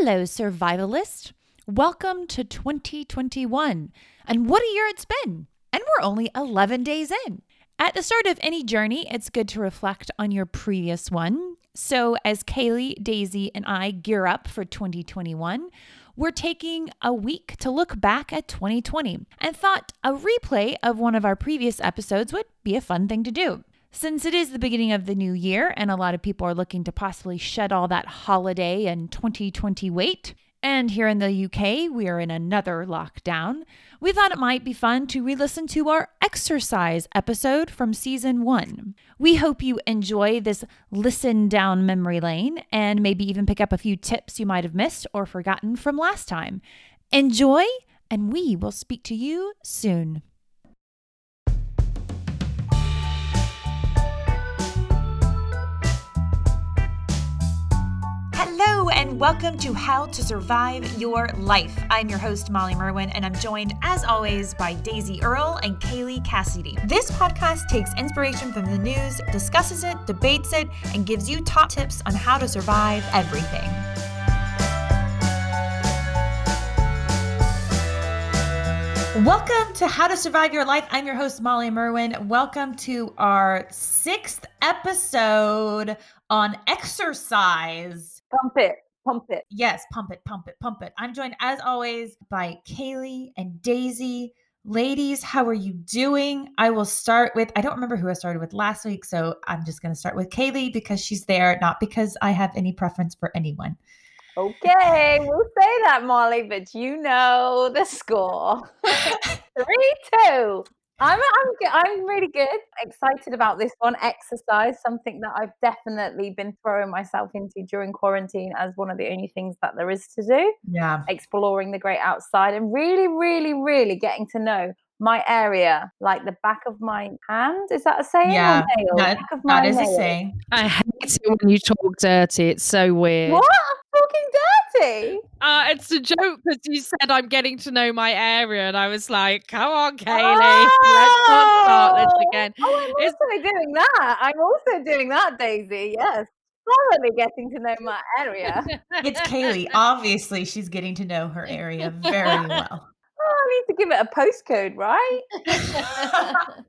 Hello, survivalist. Welcome to 2021. And what a year it's been. And we're only 11 days in. At the start of any journey, it's good to reflect on your previous one. So, as Kaylee, Daisy, and I gear up for 2021, we're taking a week to look back at 2020 and thought a replay of one of our previous episodes would be a fun thing to do. Since it is the beginning of the new year and a lot of people are looking to possibly shed all that holiday and 2020 weight, and here in the UK, we are in another lockdown, we thought it might be fun to re listen to our exercise episode from season one. We hope you enjoy this listen down memory lane and maybe even pick up a few tips you might have missed or forgotten from last time. Enjoy, and we will speak to you soon. And welcome to How to Survive Your Life. I'm your host, Molly Merwin, and I'm joined, as always, by Daisy Earle and Kaylee Cassidy. This podcast takes inspiration from the news, discusses it, debates it, and gives you top tips on how to survive everything. Welcome to How to Survive Your Life. I'm your host, Molly Merwin. Welcome to our sixth episode on exercise. Pump it, pump it. Yes, pump it, pump it, pump it. I'm joined as always by Kaylee and Daisy. Ladies, how are you doing? I will start with, I don't remember who I started with last week, so I'm just going to start with Kaylee because she's there, not because I have any preference for anyone. Okay, we'll say that, Molly, but you know the score. Three, two. I'm I'm I'm really good. Excited about this one. Exercise, something that I've definitely been throwing myself into during quarantine as one of the only things that there is to do. Yeah. Exploring the great outside and really, really, really getting to know my area, like the back of my hand. Is that a saying? Yeah, nail? that, back of that is a saying. I hate it when you talk dirty. It's so weird. What? I'm talking dirty. Uh, it's a joke because you said I'm getting to know my area, and I was like, "Come on, Kaylee, let's not start this Oh! again." Oh, I'm It's- also doing that. I'm also doing that, Daisy. Yes. Thoroughly getting to know my area. It's Kaylee. Obviously, she's getting to know her area very well. Oh, I need to give it a postcode, right?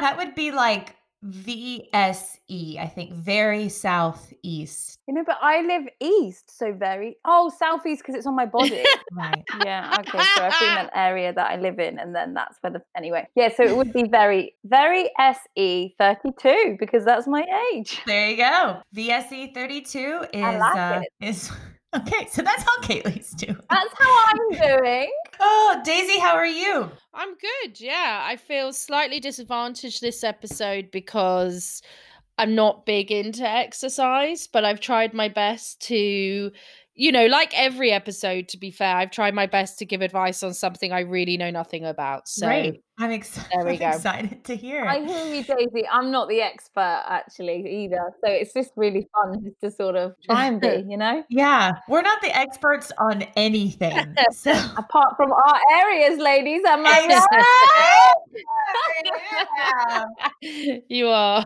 that would be like VSE, I think, very southeast. you know, but I live east, so very. Oh, southeast because it's on my body. Right. yeah. Okay. So I think an area that I live in, and then that's where the. Anyway, yeah. So it would be very, very SE thirty two because that's my age. There you go. VSE 32 is I like uh, it. is okay. So that's how Kaylee's doing. That's how I'm doing. Oh, Daisy, how are you? I'm good. Yeah, I feel slightly disadvantaged this episode because I'm not big into exercise, but I've tried my best to, you know, like every episode. To be fair, I've tried my best to give advice on something I really know nothing about. So Great. I'm, ex- there we I'm go. excited to hear. I hear you, Daisy. I'm not the expert actually either, so it's just really fun just to sort of try and be, you know. Yeah, we're not the experts on anything. So Apart from our areas, ladies, am I right? Yeah. you are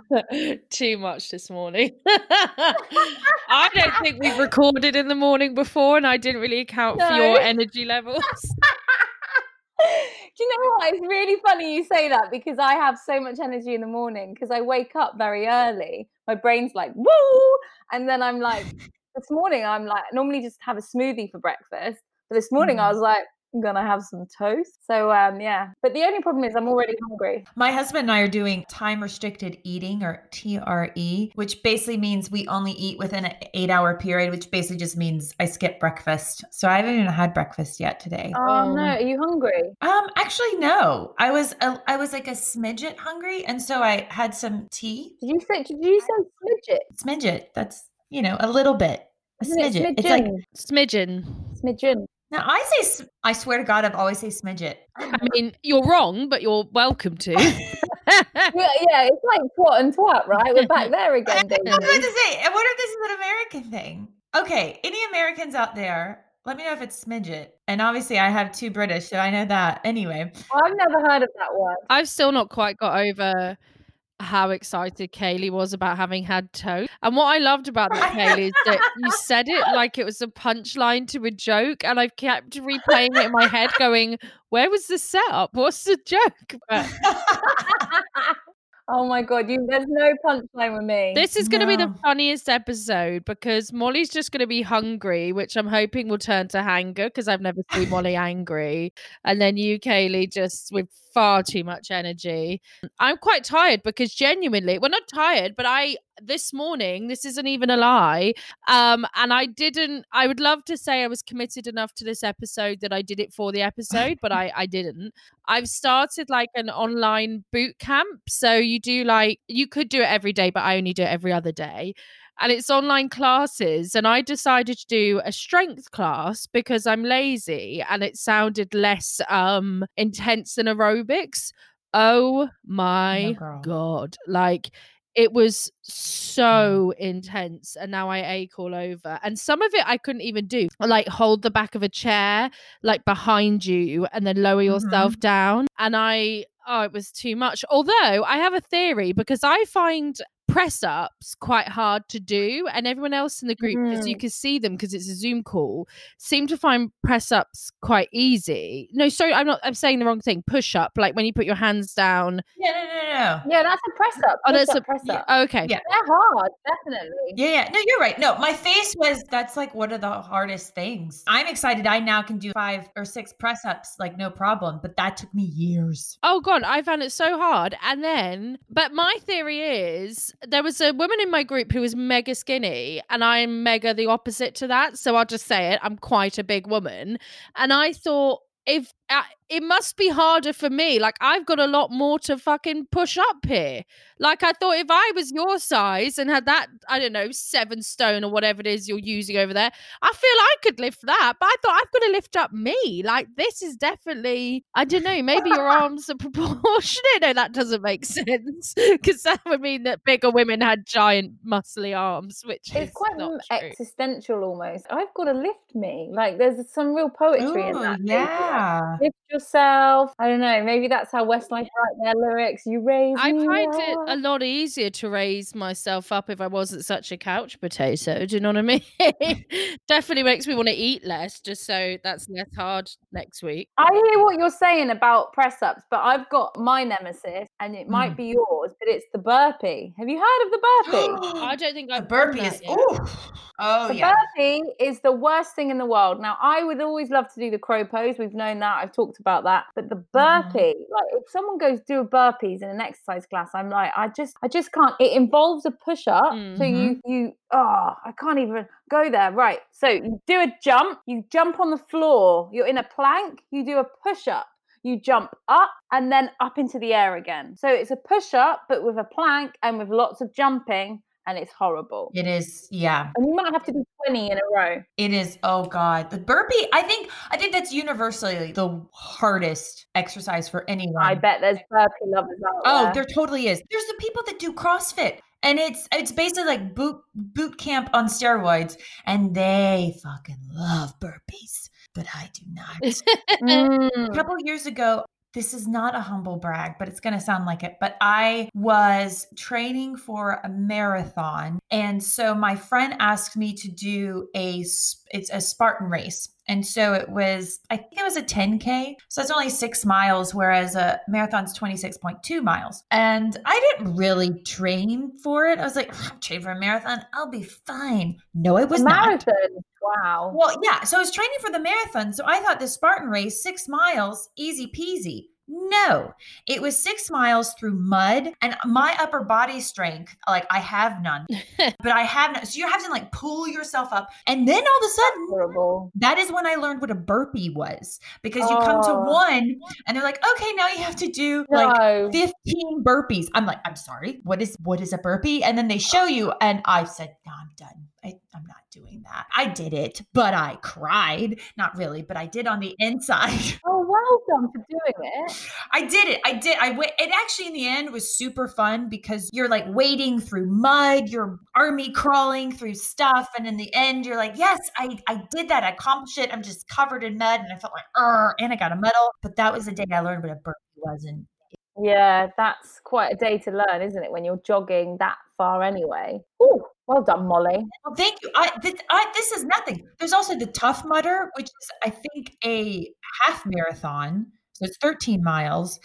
too much this morning. I don't think we've recorded in the morning before, and I didn't really account for your energy levels. Do you know what? It's really funny you say that because I have so much energy in the morning because I wake up very early. My brain's like, woo! And then I'm like, this morning, I'm like, normally just have a smoothie for breakfast. But this morning, I Mhm. was like, I'm going to have some toast. So, um, yeah. But the only problem is I'm already hungry. My husband and I are doing time restricted eating or TRE, which basically means we only eat within an eight hour period, which basically just means I skip breakfast. So I haven't even had breakfast yet today. Oh, no. Um, Are you hungry? Um, actually, no. I was a, I was like a smidget hungry, and so I had some tea. Did you say, did you say smidget? Smidget. That's you know a little bit. A Isn't it smidget. It's like Smidgen. Smidgen. Now I say. I swear to God, I've always say smidget. I mean, you're wrong, but you're welcome to. Yeah, yeah, it's like twat and twat, right? We're back there again, I was about to say, I wonder if this is an American thing. Okay, any Americans out there, let me know if it's smidget. And obviously, I have two British, so I know that. Anyway, I've never heard of that one. I've still not quite got over how excited Kaylee was about having had toast. And what I loved about that, Kaylee, is that you said it like it was a punchline to a joke. And I've kept replaying it in my head, going, Where was the setup? What's the joke? But Oh my god, you there's no punchline with me. this is going to be the funniest episode because Molly's just going to be hungry, which I'm hoping will turn to anger because I've never seen Molly angry. And then you, Kaylee, just with far too much energy. I'm quite tired because genuinely, well, not tired, but I this morning, this isn't even a lie. Um, and I didn't, I would love to say I was committed enough to this episode that I did it for the episode, but I, I didn't. I've started like an online boot camp. So you do like, you could do it every day, but I only do it every other day. And it's online classes. And I decided to do a strength class because I'm lazy and it sounded less um intense than aerobics. Oh my girl. God. Like, it was mm. so intense and now i ache all over and some of it i couldn't even do like hold the back of a chair like behind you and then lower mm-hmm. yourself down and i oh it was too much. Although i have a theory because i find press ups quite hard to do and everyone else in the group because you mm. can see them because it's a zoom call seem to find press ups quite easy no sorry i'm not i'm saying the wrong thing push up like when you put your hands down Yeah, no, no, no. yeah, that's a press up. oh that's a press yeah, up. okay Yeah. They're hard, definitely. Yeah, yeah. No, you're right. No, my face was that's like one of the hardest things. I'm excited I now can do five or six press ups like no problem, but that took me years. Oh god, I found it so hard. And then, but my theory is there was a woman in my group who was mega skinny, and I'm mega the opposite to that. So I'll just say it. I'm quite a big woman, and I thought if uh, it must be harder for me. Like I've got a lot more to fucking push up here. Like I thought if I was your size and had that, I don't know, seven stone or whatever it is you're using over there, I feel I could lift that. But I thought I've got to lift up me. Like this is definitely, I don't know, maybe your arms are proportionate. No, that doesn't make sense because that would mean that bigger women had giant muscly arms, which It's is quite not m- true. existential almost. I've got to lift me. Like there's some real poetry in that. maybe, like, yeah. Lift yourself. I don't know. Maybe that's how Westlife write their lyrics. You raise I me find it a lot easier to raise myself up if I wasn't such a couch potato. Do you know what I mean? Definitely makes me want to eat less, just so that's less hard next week. I hear what you're saying about press ups, but I've got my nemesis, and it might Mm. be yours, but it's the burpee. Have you heard of the burpee? I don't think A I've done burpee that is yet. ooh. Oh the yeah. burpee is the worst thing in the world. Now, I would always love to do the crow pose. We've known that. I've talked about that. But the mm-hmm. burpee, like if someone goes do burpees in an exercise class, I'm like, I just, I just can't. It involves a push up. So you, mm-hmm. you, oh, I can't even go there. Right. So you do a jump. You jump on the floor. You're in a plank. You do a push up. You jump up and then up into the air again. So it's a push up, but with a plank and with lots of jumping, and it's horrible. It is, yeah. And you might have to do 20 in a row. It is. Oh God, the burpee. I think. I think that's universally the hardest exercise for anyone. I bet there's burpee lovers out Oh, there. there totally is. There's the people that do CrossFit, and it's it's basically like boot boot camp on steroids, and they fucking love burpees, but I do not. A Mm. couple years ago, this is not a humble brag, but it's going to sound like it. But I was training for a marathon, and so my friend asked me to do a, it's a Spartan race, and so it was I think it was a 10k, so it's only six miles, whereas a marathon's 26.2 miles. And I didn't really train for it. I was like, I'm training for a marathon, I'll be fine. No, it was not. Marathon. Wow. Well, yeah. So I was training for the marathon. So I thought the Spartan race, six miles, easy peasy. No, it was six miles through mud and my upper body strength, like I have none, but I have none. So you're having to like pull yourself up. And then all of a sudden, Horrible. that is when I learned what a burpee was because you come to Oh. one and they're like, okay, now you have to do like 15 burpees. I'm like, I'm sorry. What is what is a burpee? And then they show you and I said, no, I'm done. I, I'm not doing that. I did it, but I cried. Not really, but I did on the inside. Oh, welcome to doing it. I did it. I did. I went. It actually in the end was super fun because you're like wading through mud, you're army crawling through stuff, and in the end you're like, yes, I I did that. I accomplished it. I'm just covered in mud, and I felt like, er, and I got a medal. But that was the day I learned what a burpee was, and Yeah, that's quite a day to learn, isn't it? When you're jogging that far anyway. Oh, well done, Molly. Well, thank you. I I this is nothing. There's also the Tough Mudder, which is I think a half marathon. So it's 13 miles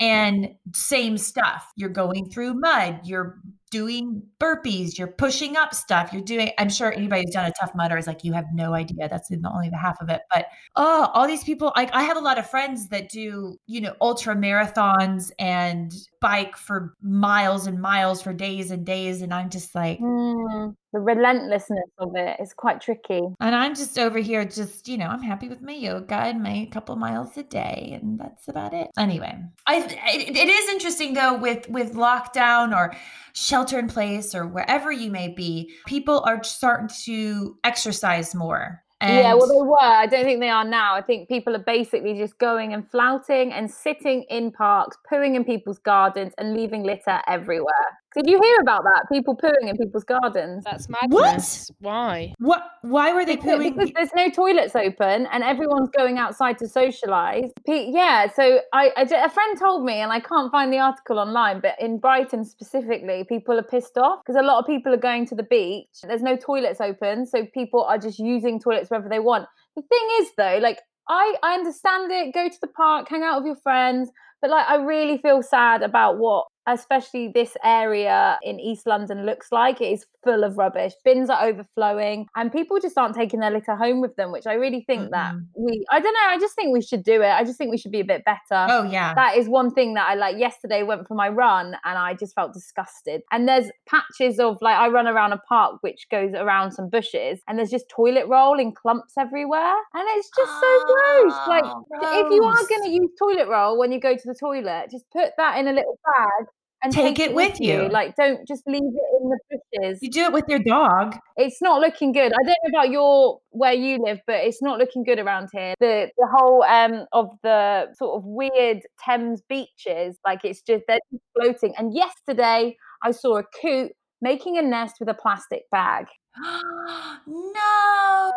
and same stuff. You're going through mud, you're doing burpees, you're pushing up stuff, you're doing, I'm sure anybody who's done a tough mudder is like, you have no idea. That's the, only the half of it. But oh, all these people, like I have a lot of friends that do, you know, ultra marathons and bike for miles and miles for days and days. And I'm just like, mm, the relentlessness of it is quite tricky. And I'm just over here, just, you know, I'm happy with my yoga and my couple miles a day. And that's about it. Anyway, I, it, it is interesting though with, with lockdown or shelter in place or wherever you may be, people are starting to exercise more. And yeah, well, they were. I don't think they are now. I think people are basically just going and flouting and sitting in parks, pooing in people's gardens, and leaving litter everywhere. Did you hear about that? People pooing in people's gardens. That's madness. What? Why? What? Why were they because, pooing? Because there's no toilets open and everyone's going outside to socialise. Yeah. So I, I, a friend told me, and I can't find the article online, but in Brighton specifically, people are pissed off because a lot of people are going to the beach. There's no toilets open, so people are just using toilets wherever they want. The thing is, though, like I, I understand it. Go to the park, hang out with your friends, but like I really feel sad about what especially this area in East London looks like. It is full of rubbish. Bins are overflowing and people just aren't taking their litter home with them, which I really think mm that we, I don't know, I just think we should do it. I just think we should be a bit better. Oh, yeah. That is one thing that I like. Yesterday went for my run and I just felt disgusted. And there's patches of like, I run around a park which goes around some bushes and there's just toilet roll in clumps everywhere. And it's just so gross. Like, gross. if you are going to use toilet roll when you go to the toilet, just put that in a little bag and take, take it, with you. you. Like, don't just leave it in the bushes. You do it with your dog. It's not looking good. I don't know about your where you live, but it's not looking good around here. The the whole um of the sort of weird Thames beaches, like it's just they're just floating. And yesterday I saw a coot making a nest with a plastic bag. no.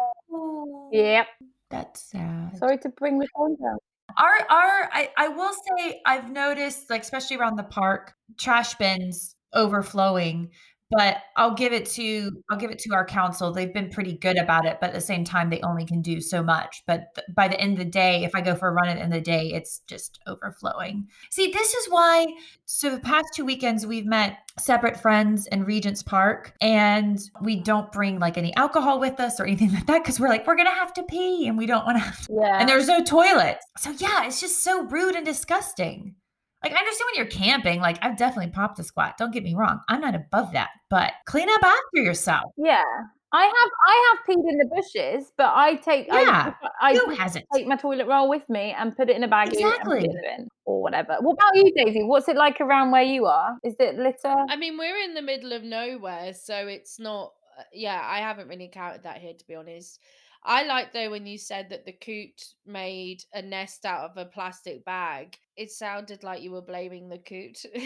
Yep. That's sad. Sorry to bring the phone down. Our our I, I will say I've noticed like especially around the park trash bins overflowing but I'll give it to I'll give it to our council. They've been pretty good about it, but at the same time, they only can do so much. But th- by the end of the day, if I go for a run at the end of the day, it's just overflowing. See, this is why. So the past two weekends, we've met separate friends in Regent's Park, and we don't bring like any alcohol with us or anything like that because we're like we're gonna have to pee, and we don't want to. Yeah. And there's no toilets, so yeah, it's just so rude and disgusting. Like I understand when you're camping, like I've definitely popped a squat. Don't get me wrong. I'm not above that, but clean up after yourself. Yeah. I have I have peed in the bushes, but I take yeah, I, who hasn't? take my toilet roll with me and put it in a bag exactly. or whatever. What about you, Daisy? What's it like around where you are? Is it litter? I mean, we're in the middle of nowhere, so it's not. Uh, yeah, I haven't really counted that here to be honest. I like though when you said that the coot made a nest out of a plastic bag. It sounded like you were blaming the coot. they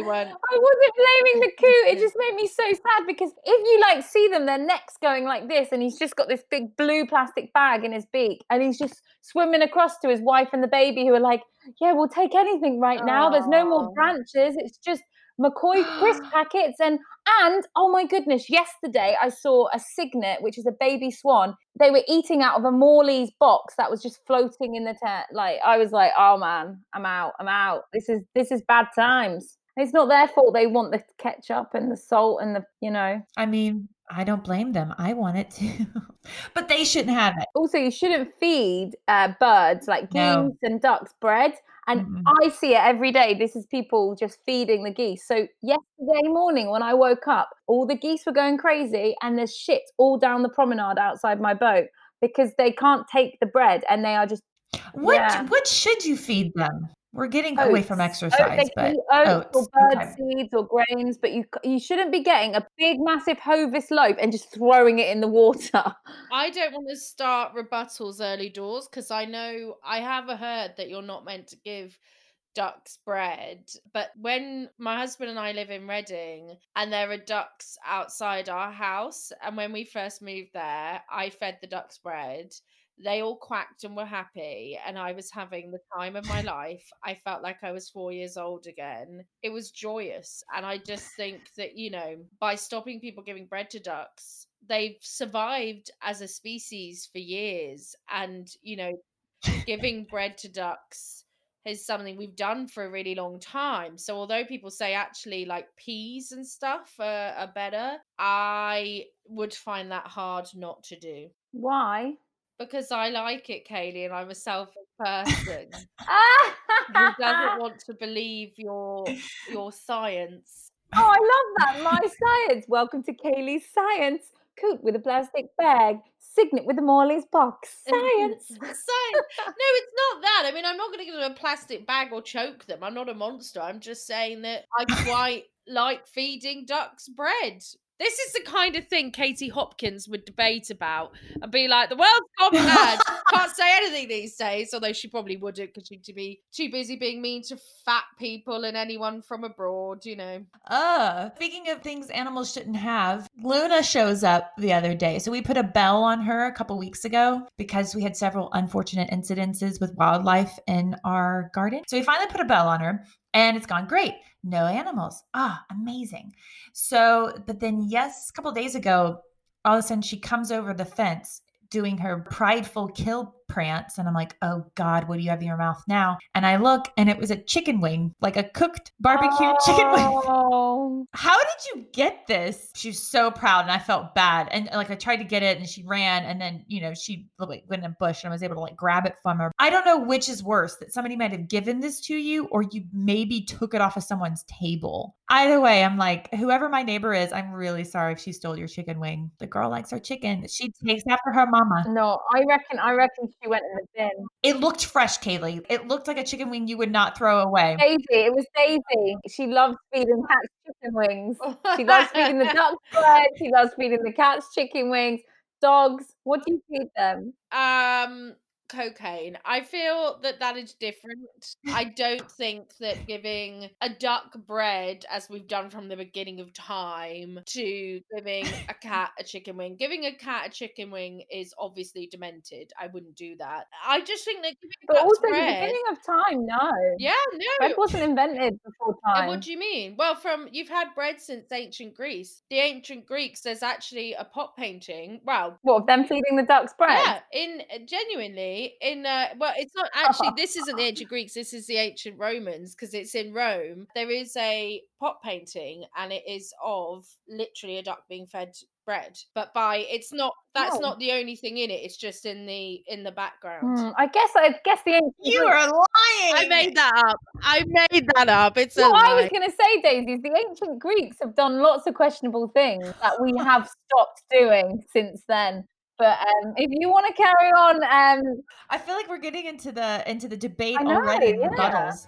weren't. I wasn't blaming the coot. It just made me so sad because if you like see them, their necks going like this, and he's just got this big blue plastic bag in his beak, and he's just swimming across to his wife and the baby who are like, "Yeah, we'll take anything right now. There's no more branches. It's just." McCoy crisp packets and and oh my goodness, yesterday I saw a cygnet, which is a baby swan. They were eating out of a Morley's box that was just floating in the Thames. Like I was like, oh man, I'm out, I'm out. This is this is bad times. It's not their fault they want the ketchup and the salt and the, you know. I mean, I don't blame them. I want it too, but they shouldn't have it. Also, you shouldn't feed uh, birds like geese no. and ducks bread and mm-hmm. I see it every day. This is people just feeding the geese. So yesterday morning when I woke up, all the geese were going crazy and there's shit all down the promenade outside my boat because they can't take the bread and they are just what yeah. what should you feed them? We're getting oats. away from exercise, but oats, oats, or bird okay. seeds or grains, but you you shouldn't be getting a big massive Hovis loaf and just throwing it in the water. I don't want to start rebuttals early doors because I know I have heard that you're not meant to give ducks bread. But when my husband and I live in Reading and there are ducks outside our house, and when we first moved there, I fed the ducks bread they all quacked and were happy, and I was having the time of my life. I felt like I was four years old again. It was joyous. And I just think that, you know, by stopping people giving bread to ducks, they've survived as a species for years. And, you know, giving bread to ducks is something we've done for a really long time. So although people say actually like peas and stuff are, are better, I would find that hard not to do Why? Because I like it, Kaylee, and I'm a selfish person ah! who oh, doesn't want to believe your your science. Oh, I love that. My science. Welcome to Kaylee's Science. Coot with a plastic bag. Cygnet with a Morley's box. Science. Science. No, it's not that. I mean, I'm not going to give them a plastic bag or choke them. I'm not a monster. I'm just saying that I quite like feeding ducks bread. This is the kind of thing Katie Hopkins would debate about and be like, the world's gone mad. Can't say anything these days, although she probably wouldn't because she'd be too busy being mean to fat people and anyone from abroad, you know. Uh, speaking of things animals shouldn't have, Luna shows up the other day. So we put a bell on her a couple weeks ago because we had several unfortunate incidences with wildlife in our garden. So we finally put a bell on her and it's gone great. No animals. Ah, amazing. So, but then, yes, a couple days ago, all of a sudden she comes over the fence doing her prideful kill prance. And I'm like, oh God, what do you have in your mouth now? And I look and it was a chicken wing, like a cooked barbecue chicken wing. Oh. How did you get this? She was so proud and I felt bad. And like I tried to get it and she ran and then, you know, she like went in a bush and I was able to like grab it from her. I don't know which is worse that somebody might have given this to you or you maybe took it off of someone's table. Either way, I'm like, whoever my neighbor is, I'm really sorry if she stole your chicken wing. The girl likes her chicken. She takes after her mama. No, I reckon. I reckon she went in the bin. It looked fresh, Kaylee. It looked like a chicken wing you would not throw away. Daisy. It was Daisy. She loves feeding cats chicken wings. She loves feeding the ducks bread. She loves feeding the cats chicken wings. Dogs. What do you feed them? Um, cocaine. I feel that that is different. I don't think that giving a duck bread, as we've done from the beginning of time, to giving a cat a chicken wing. Giving a cat a chicken wing is obviously demented. I wouldn't do that. I just think that giving But also, the beginning of time, no. Yeah, no, Bread wasn't invented before time. What do you mean? Well, from you've had bread since ancient Greece. The ancient Greeks, there's actually a pot painting. Well, What, of them feeding the ducks bread? yeah, in uh, genuinely in uh well, it's not actually this isn't the ancient Greeks, this is the ancient Romans because it's in Rome. There is a pot painting and it is of literally a duck being fed bread. But by it's not that's Oh. not the only thing in it, it's just in the in the background. Hmm, I guess I guess the ancient You Greeks- are lying. I made that up. I made that up. It's a What I was going to say, Daisy, is the ancient Greeks have done lots of questionable things that we have stopped doing since then. But um, if you want to carry on, um, I feel like we're getting into the into the debate know, already. yeah. Rebuttals.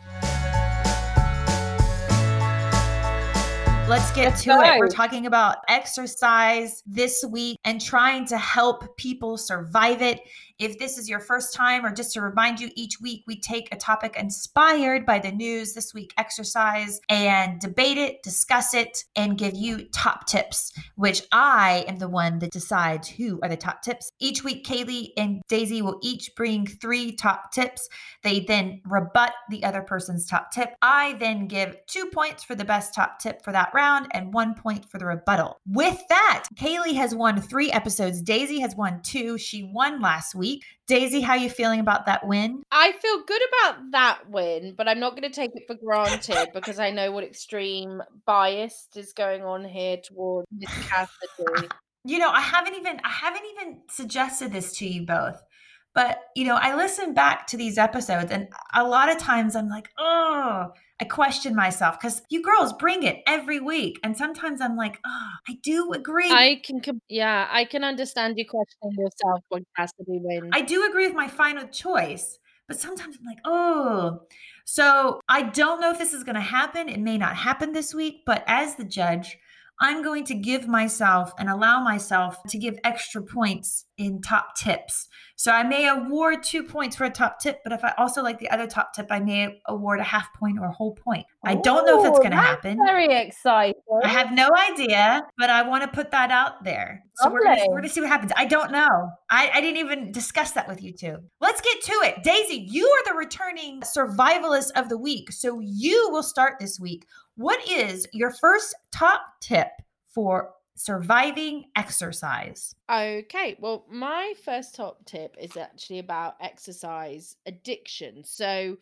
Let's get Let's to it. We're talking about exercise this week and trying to help people survive it. If this is your first time, or just to remind you, each week we take a topic inspired by the news, this week exercise, and debate it, discuss it, and give you top tips, which I am the one that decides who are the top tips. Each week, Kaylee and Daisy will each bring three top tips. They then rebut the other person's top tip. I then give two points for the best top tip for that round and one point for the rebuttal. With that, Kaylee has won three episodes. Daisy has won two. She won last week. Daisy, how you feeling about that win? I feel good about that win, but I'm not going to take it for granted because I know what extreme bias is going on here towards Miss Cassidy. You know, I haven't even I haven't even suggested this to you both. But, you know, I listen back to these episodes and a lot of times I'm like, "Oh, I question myself because you girls bring it every week. And sometimes I'm like, oh, I do agree. I can, yeah, I can understand you questioning yourself when Cassidy wins. I do agree with my final choice, but sometimes I'm like, oh. So I don't know if this is going to happen. It may not happen this week, but as the judge, I'm going to give myself and allow myself to give extra points in top tips. So I may award two points for a top tip, but if I also like the other top tip, I may award a half point or a whole point. I don't know if that's going to happen. Very exciting. I have no idea, but I want to put that out there. So we're we're gonna, see what happens. I don't know. I, I didn't even discuss that with you two. Let's get to it. Daisy, you are the returning survivalist of the week. So you will start this week. What is your first top tip for surviving exercise? Okay, well, my first top tip is actually about exercise addiction. So,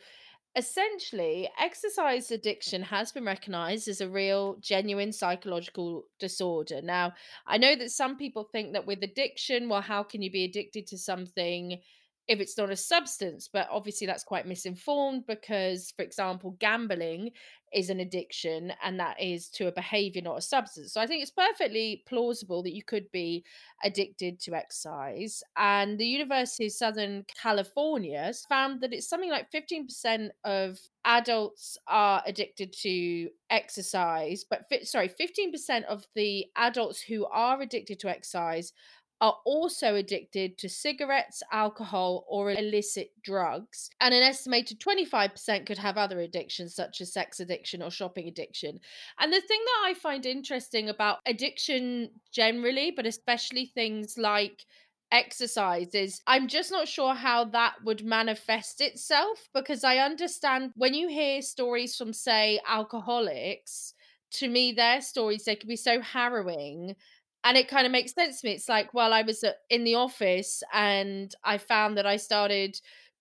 essentially, exercise addiction has been recognized as a real, genuine psychological disorder. Now, I know that some people think that with addiction, well, how can you be addicted to something? If it's not a substance but obviously that's quite misinformed because for example gambling is an addiction and that is to a behavior not a substance. So i think it's perfectly plausible that you could be addicted to exercise and the university of southern california found that it's something like 15% of adults are addicted to exercise but sorry 15% of the adults who are addicted to exercise are also addicted to cigarettes, alcohol, or illicit drugs. And an estimated 25% could have other addictions, such as sex addiction or shopping addiction. And the thing that I find interesting about addiction generally, but especially things like exercise is I'm just not sure how that would manifest itself because I understand when you hear stories from, say, alcoholics, to me, their stories, they can be so harrowing and it kind of makes sense to me. It's like, well, I was uh, in the office and I found that I started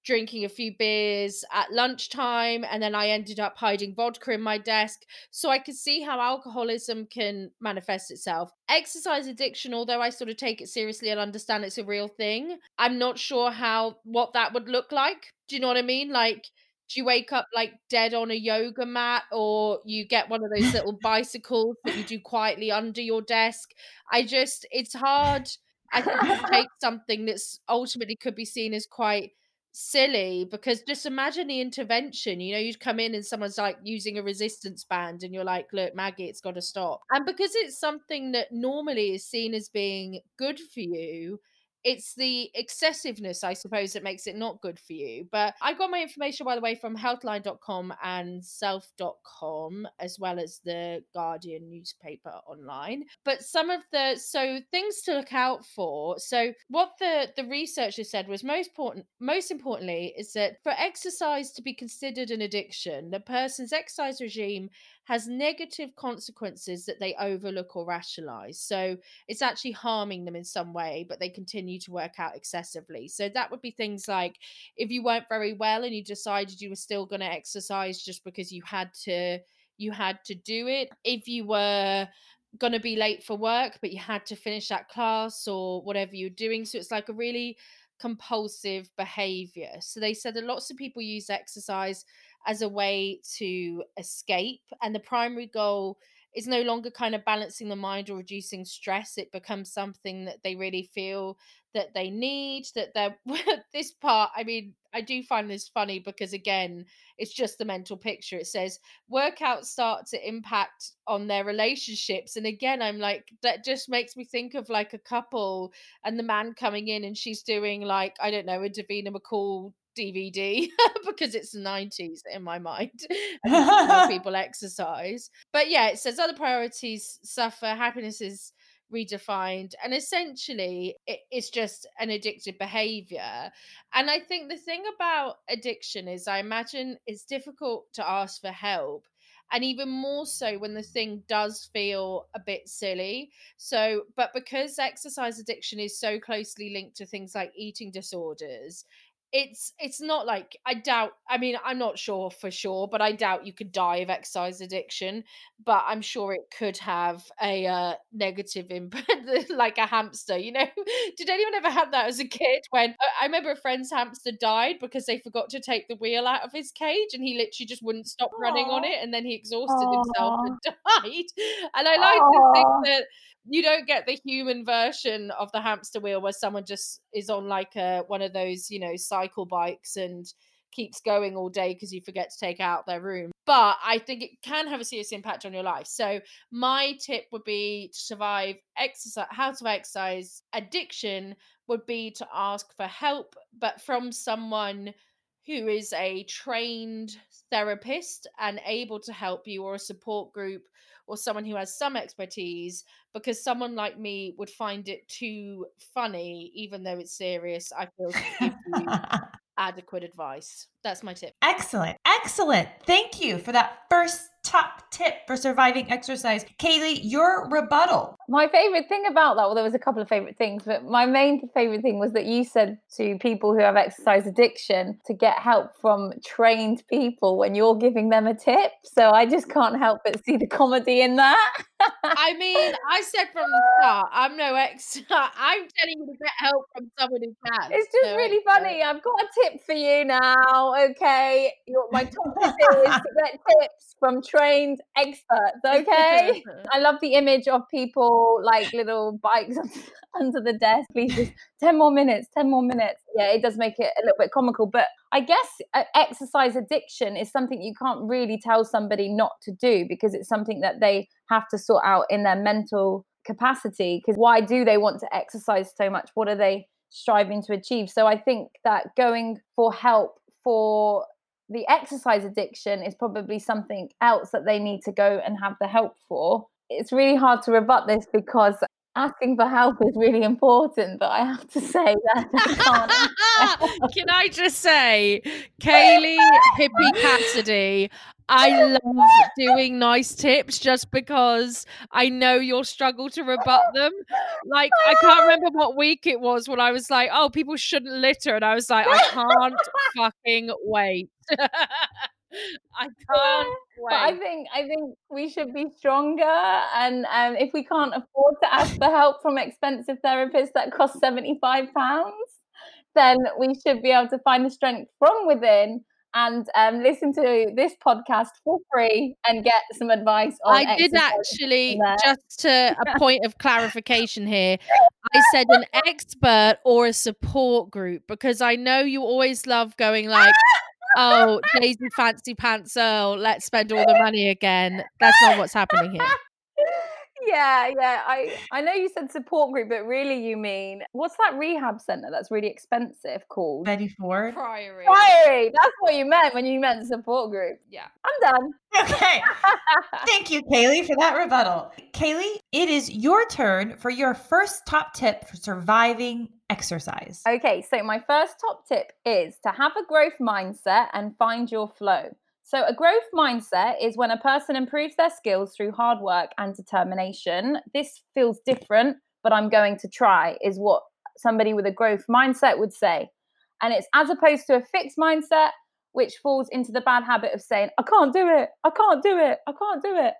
drinking a few beers at lunchtime and then I ended up hiding vodka in my desk. So I could see how alcoholism can manifest itself. Exercise addiction, although I sort of take it seriously and understand it's a real thing, I'm not sure how what that would look like. Do you know what I mean? Like do you wake up like dead on a yoga mat or you get one of those little bicycles that you do quietly under your desk? I just it's hard. I think to take something that's ultimately could be seen as quite silly because just imagine the intervention you know you'd come in and someone's like using a resistance band and you're like look maggie it's got to stop. And because it's something that normally is seen as being good for you it's the excessiveness, I suppose, that makes it not good for you. But I got my information, by the way, from healthline.com and self.com, as well as the Guardian newspaper online. But some of the so things to look out for. So what the the researcher said was most important most importantly is that for exercise to be considered an addiction, the person's exercise regime has negative consequences that they overlook or rationalize. So it's actually harming them in some way, but they continue to work out excessively. So that would be things like if you weren't very well and you decided you were still going to exercise just because you had to you had to do it. If you were going to be late for work but you had to finish that class or whatever you're doing so it's like a really compulsive behavior so they said that lots of people use exercise as a way to escape. And the primary goal is no longer kind of balancing the mind or reducing stress. It becomes something that they really feel that they need, that they're this part. I mean, I do find this funny because again, it's just the mental picture. It says workouts start to impact on their relationships. And again, I'm like, that just makes me think of like a couple and the man coming in and she's doing like, I don't know, a Davina McCall DVD because it's the 90s in my mind. people exercise. But yeah, it says other priorities suffer, happiness is redefined and essentially it, it's just an addictive behavior and i think the thing about addiction is i imagine it's difficult to ask for help and even more so when the thing does feel a bit silly so but because exercise addiction is so closely linked to things like eating disorders it's it's not like I doubt I mean I'm not sure for sure but I doubt you could die of exercise addiction but I'm sure it could have a uh, negative impact like a hamster you know? Did anyone ever have that as a kid when I remember a friend's hamster died because they forgot to take the wheel out of his cage and he literally just wouldn't stop running on it and then he exhausted Aww. himself and died. And I like to think that you don't get the human version of the hamster wheel where someone just is on like a one of those you know cycle bikes and keeps going all day because you forget to take out their room. But I think it can have a serious impact on your life. So my tip would be to survive exercise, how to exercise addiction would be to ask for help, but from someone who is a trained therapist and able to help you, or a support group, or someone who has some expertise, because someone like me would find it too funny, even though it's serious. I feel to give you adequate advice. That's my tip. Excellent. Excellent. Thank you for that first top tip for surviving exercise. Kaylee, your rebuttal. My favorite thing about that, well, there was a couple of favorite things, but my main favorite thing was that you said to people who have exercise addiction to get help from trained people when you're giving them a tip. So I just can't help but see the comedy in that. I mean, I said from the start, I'm no expert. I'm telling you to get help from someone who can. It's just no really expert. funny. I've got a tip for you now. Okay, Your, my top tip is to get tips from trained experts. Okay. I love the image of people like little bikes under the desk. Please, just ten more minutes. Ten more minutes. Yeah, it does make it a little bit comical, but I guess uh, exercise addiction is something you can't really tell somebody not to do because it's something that they have to sort out in their mental capacity. Because why do they want to exercise so much? What are they striving to achieve? So I think that going for help for the exercise addiction is probably something else that they need to go and have the help for. It's really hard to rebut this because asking for help is really important, but I have to say that I can't. Can I just say, Kaylee Hippie Cassidy, I love doing nice tips just because I know you'll struggle to rebut them. Like, I can't remember what week it was when I was like, oh, people shouldn't litter. And I was like, I can't fucking wait. I can't But I think I think we should be stronger, and um, if we can't afford to ask for help from expensive therapists that cost seventy five pounds, then we should be able to find the strength from within and um, listen to this podcast for free and get some advice on. I did actually, just to a point of clarification here, I said an expert or a support group because I know you always love going like, oh, Daisy Fancy Pants Earle, let's spend all the money again. That's not what's happening here. Yeah, yeah. I I know you said support group, but really you mean what's that rehab center that's really expensive called? Betty Ford. Priory. Priory. That's what you meant when you meant support group. Yeah. I'm done. Okay. Thank you, Kaylee, for that rebuttal. Kaylee, it is your turn for your first top tip for surviving exercise. Okay, so my first top tip is to have a growth mindset and find your flow. So, a growth mindset is when a person improves their skills through hard work and determination. This feels different, but I'm going to try, is what somebody with a growth mindset would say. And it's as opposed to a fixed mindset, which falls into the bad habit of saying, I can't do it, I can't do it, I can't do it.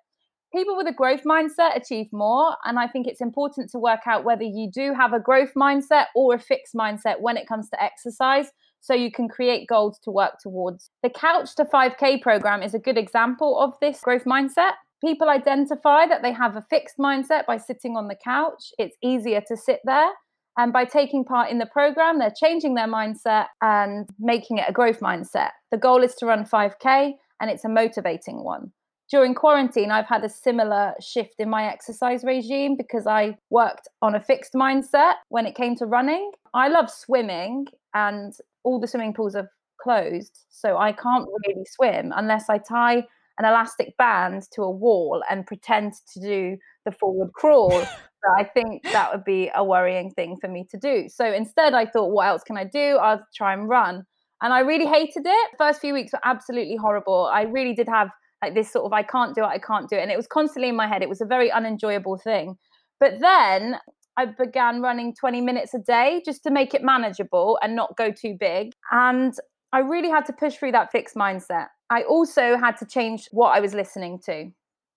People with a growth mindset achieve more. And I think it's important to work out whether you do have a growth mindset or a fixed mindset when it comes to exercise so you can create goals to work towards. The Couch to 5K program is a good example of this growth mindset. People identify that they have a fixed mindset by sitting on the couch. It's easier to sit there. And by taking part in the program, they're changing their mindset and making it a growth mindset. The goal is to run 5K, and it's a motivating one. During quarantine, I've had a similar shift in my exercise regime because I worked on a fixed mindset when it came to running. I love swimming, and all the swimming pools are closed. So I can't really swim unless I tie an elastic band to a wall and pretend to do the forward crawl. So I think that would be a worrying thing for me to do. So instead, I thought, what else can I do? I'll try and run. And I really hated it. First few weeks were absolutely horrible. I really did have like this sort of I can't do it, I can't do it. And it was constantly in my head. It was a very unenjoyable thing. But then I began running 20 minutes a day just to make it manageable and not go too big. And I really had to push through that fixed mindset. I also had to change what I was listening to.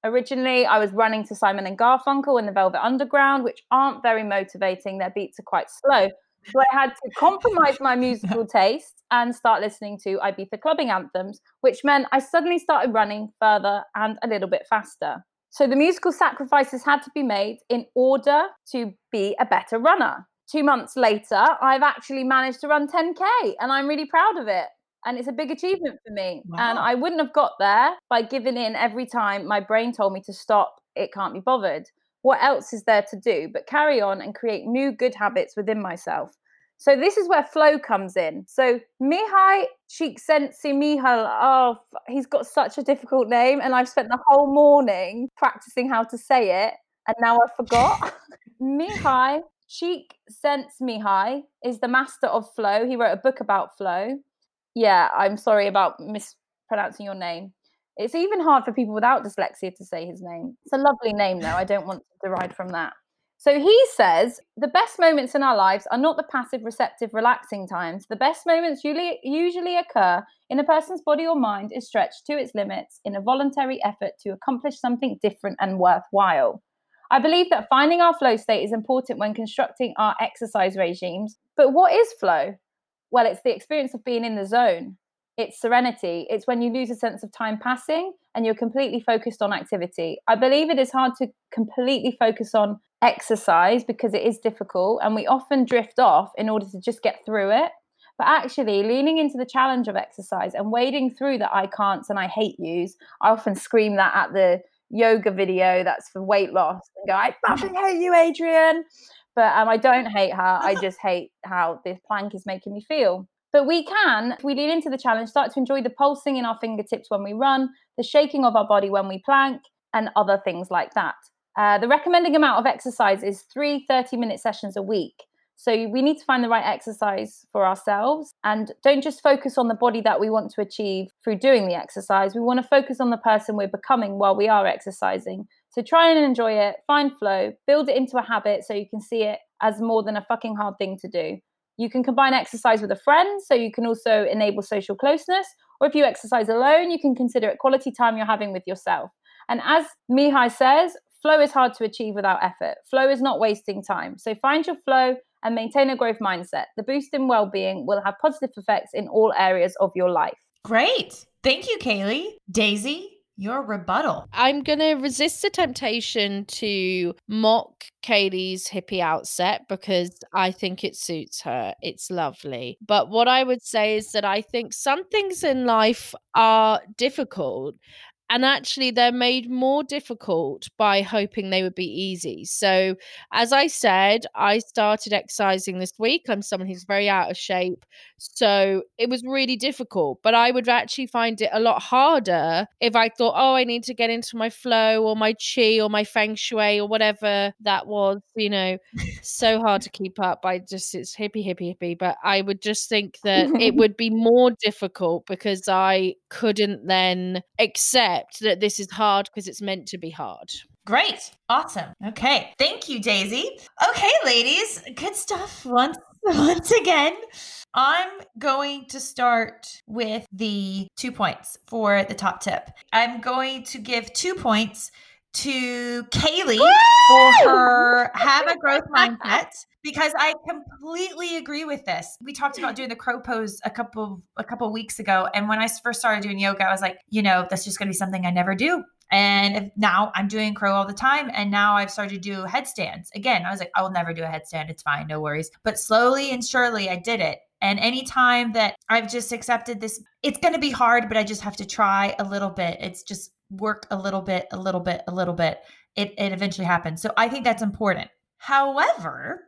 Originally, I was running to Simon and Garfunkel and the Velvet Underground, which aren't very motivating. Their beats are quite slow. So I had to compromise my musical taste and start listening to Ibiza clubbing anthems, which meant I suddenly started running further and a little bit faster. So the musical sacrifices had to be made in order to be a better runner. Two months later, I've actually managed to run 10K and I'm really proud of it. and it's a big achievement for me. And I wouldn't have got there by giving in every time my brain told me to stop, it can't be bothered. What else is there to do but carry on and create new good habits within myself? So this is where flow comes in. So Mihai Csikszentmihalyi, Mihal, oh, he's got such a difficult name, and I've spent the whole morning practicing how to say it, and now I forgot. Mihai Csikszentmihalyi is the master of flow. He wrote a book about flow. Yeah, I'm sorry about mispronouncing your name. It's even hard for people without dyslexia to say his name. It's a lovely name, though. I don't want to deride from that. So he says the best moments in our lives are not the passive, receptive, relaxing times. The best moments usually, usually occur in a person's body or mind is stretched to its limits in a voluntary effort to accomplish something different and worthwhile. I believe that finding our flow state is important when constructing our exercise regimes. But what is flow? Well, it's the experience of being in the zone. It's serenity. It's when you lose a sense of time passing and you're completely focused on activity. I believe it is hard to completely focus on exercise because it is difficult and we often drift off in order to just get through it. But actually, leaning into the challenge of exercise and wading through the I can'ts and I hate yous, I often scream that at the yoga video that's for weight loss and go, I fucking hate you, Adriene. But um, I don't hate her. I just hate how this plank is making me feel. But we can, if we lean into the challenge, start to enjoy the pulsing in our fingertips when we run, the shaking of our body when we plank, and other things like that. Uh, the recommending amount of exercise is three 30 minute sessions a week. So we need to find the right exercise for ourselves and don't just focus on the body that we want to achieve through doing the exercise. We want to focus on the person we're becoming while we are exercising. So try and enjoy it, find flow, build it into a habit so you can see it as more than a fucking hard thing to do. You can combine exercise with a friend, so you can also enable social closeness. Or if you exercise alone, you can consider it quality time you're having with yourself. And as Mihai says, flow is hard to achieve without effort. Flow is not wasting time. So find your flow and maintain a growth mindset. The boost in well being will have positive effects in all areas of your life. Great. Thank you, Kaylee. Daisy, your rebuttal. I'm going to resist the temptation to mock Katie's hippie outset because I think it suits her. It's lovely. But what I would say is that I think some things in life are difficult. And actually, they're made more difficult by hoping they would be easy. So, as I said, I started exercising this week. I'm someone who's very out of shape. So, it was really difficult. But I would actually find it a lot harder if I thought, oh, I need to get into my flow or my chi or my feng shui or whatever that was, you know, so hard to keep up. I just, it's hippy hippy hippy But I would just think that it would be more difficult because I couldn't then accept that this is hard because it's meant to be hard. Great. Awesome. Okay. Thank you, Daisy. Okay, ladies. Good stuff once once again. I'm going to start with the two points for the top tip. I'm going to give two points to Kaylee for her have a growth mindset because I completely agree with this. We talked about doing the crow pose a couple a couple weeks ago and when I first started doing yoga I was like, you know, that's just going to be something I never do. And if, now I'm doing crow all the time. And now I've started to do headstands. Again, I was like, I will never do a headstand. It's fine. No worries. But slowly and surely I did it. And anytime that I've just accepted this, it's going to be hard, but I just have to try a little bit. It's just work a little bit, a little bit, a little bit. It, it eventually happens. So I think that's important. However,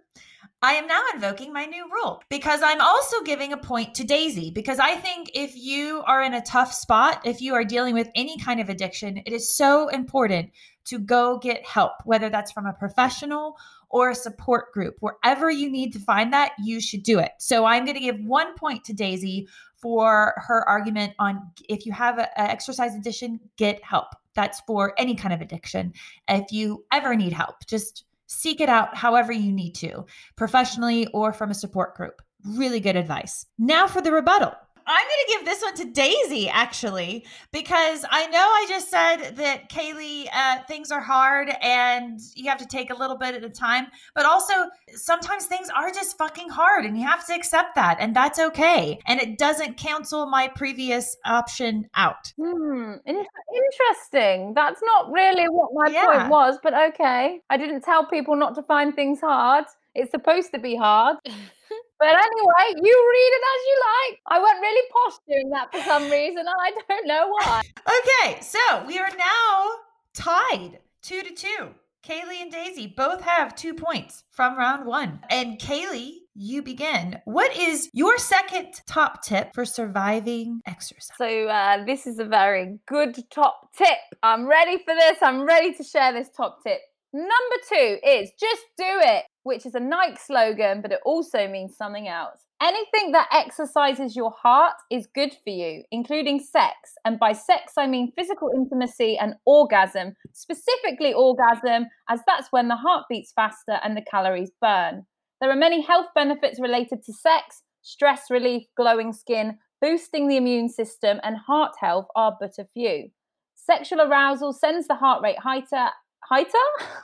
I am now invoking my new rule because I'm also giving a point to Daisy. Because I think if you are in a tough spot, if you are dealing with any kind of addiction, it is so important to go get help, whether that's from a professional or a support group. Wherever you need to find that, you should do it. So I'm going to give one point to Daisy for her argument on if you have an exercise addiction, get help. That's for any kind of addiction. If you ever need help, just seek it out however you need to, professionally or from a support group. Really good advice. Now for the rebuttal. I'm going to give this one to Daisy, actually, because I know I just said that Kaylee, uh, things are hard and you have to take a little bit at a time, but also sometimes things are just fucking hard and you have to accept that, and that's okay. And it doesn't cancel my previous option out. Hmm, in- interesting. That's not really what my Yeah. point was, but okay. I didn't tell people not to find things hard. It's supposed to be hard. But anyway, you read it as you like. I went really posh doing that for some reason, and I don't know why. Okay, so we are now tied two to two. Kaylee and Daisy both have two points from round one. And Kaylee, you begin. What is your second top tip for surviving exercise? So, uh, this is a very good top tip. I'm ready for this. I'm ready to share this top tip. Number two is just do it, which is a Nike slogan, but it also means something else. Anything that exercises your heart is good for you, including sex. And by sex, I mean physical intimacy and orgasm, specifically orgasm, as that's when the heart beats faster and the calories burn. There are many health benefits related to sex, stress relief, glowing skin, boosting the immune system, and heart health are but a few. Sexual arousal sends the heart rate higher, higher,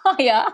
higher,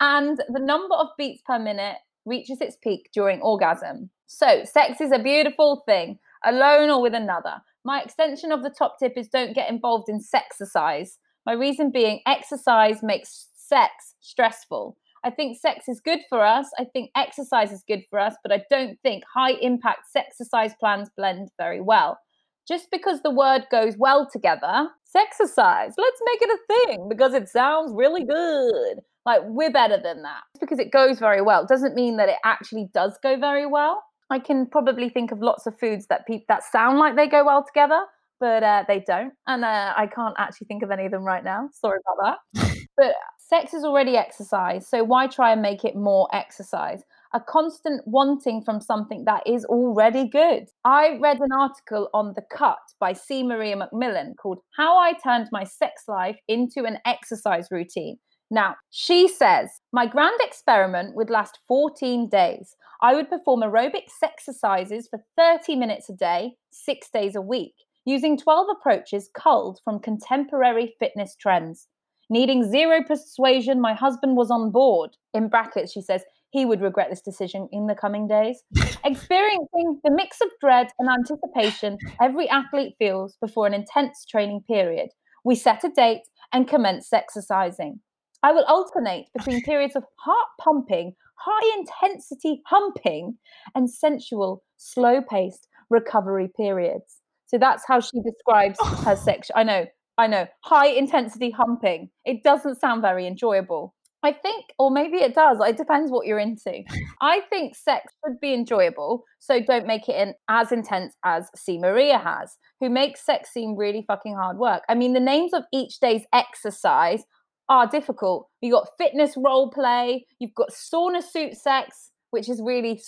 and the number of beats per minute reaches its peak during orgasm. So, sex is a beautiful thing, alone or with another. My extension of the top tip is don't get involved in sexercise. My reason being, exercise makes sex stressful. I think sex is good for us. I think exercise is good for us, but I don't think high impact exercise plans blend very well. Just because the word goes well together, exercise, let's make it a thing because it sounds really good. Like we're better than that. Just because it goes very well doesn't mean that it actually does go very well. I can probably think of lots of foods that people that sound like they go well together, but uh, they don't, and uh, I can't actually think of any of them right now. Sorry about that. but sex is already exercise, so why try and make it more exercise? A constant wanting from something that is already good. I read an article on The Cut by C. Maria McMillan called How I Turned My Sex Life into an Exercise Routine. Now, she says, my grand experiment would last 14 days. I would perform aerobics exercises for 30 minutes a day, six days a week, using 12 approaches culled from contemporary fitness trends. Needing zero persuasion, my husband was on board. In brackets, she says, he would regret this decision in the coming days. Experiencing the mix of dread and anticipation every athlete feels before an intense training period, we set a date and commenced exercising. I will alternate between periods of heart pumping, high intensity humping, and sensual, slow paced recovery periods. So that's how she describes her sex. I know, I know, high intensity humping. It doesn't sound very enjoyable. I think, or maybe it does. It depends what you're into. I think sex should be enjoyable, so don't make it in, as intense as C. Maria has, who makes sex seem really fucking hard work. I mean, the names of each day's exercise are difficult. You've got fitness role play, you've got sauna suit sex, which is really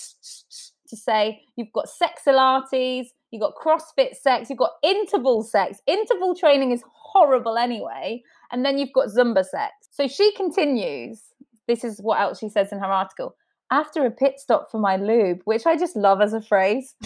to say. You've got sexilates, you've got CrossFit sex, you've got interval sex. Interval training is horrible anyway. And then you've got Zumba sex. So she continues. This is what else she says in her article. After a pit stop for my lube, which I just love as a phrase,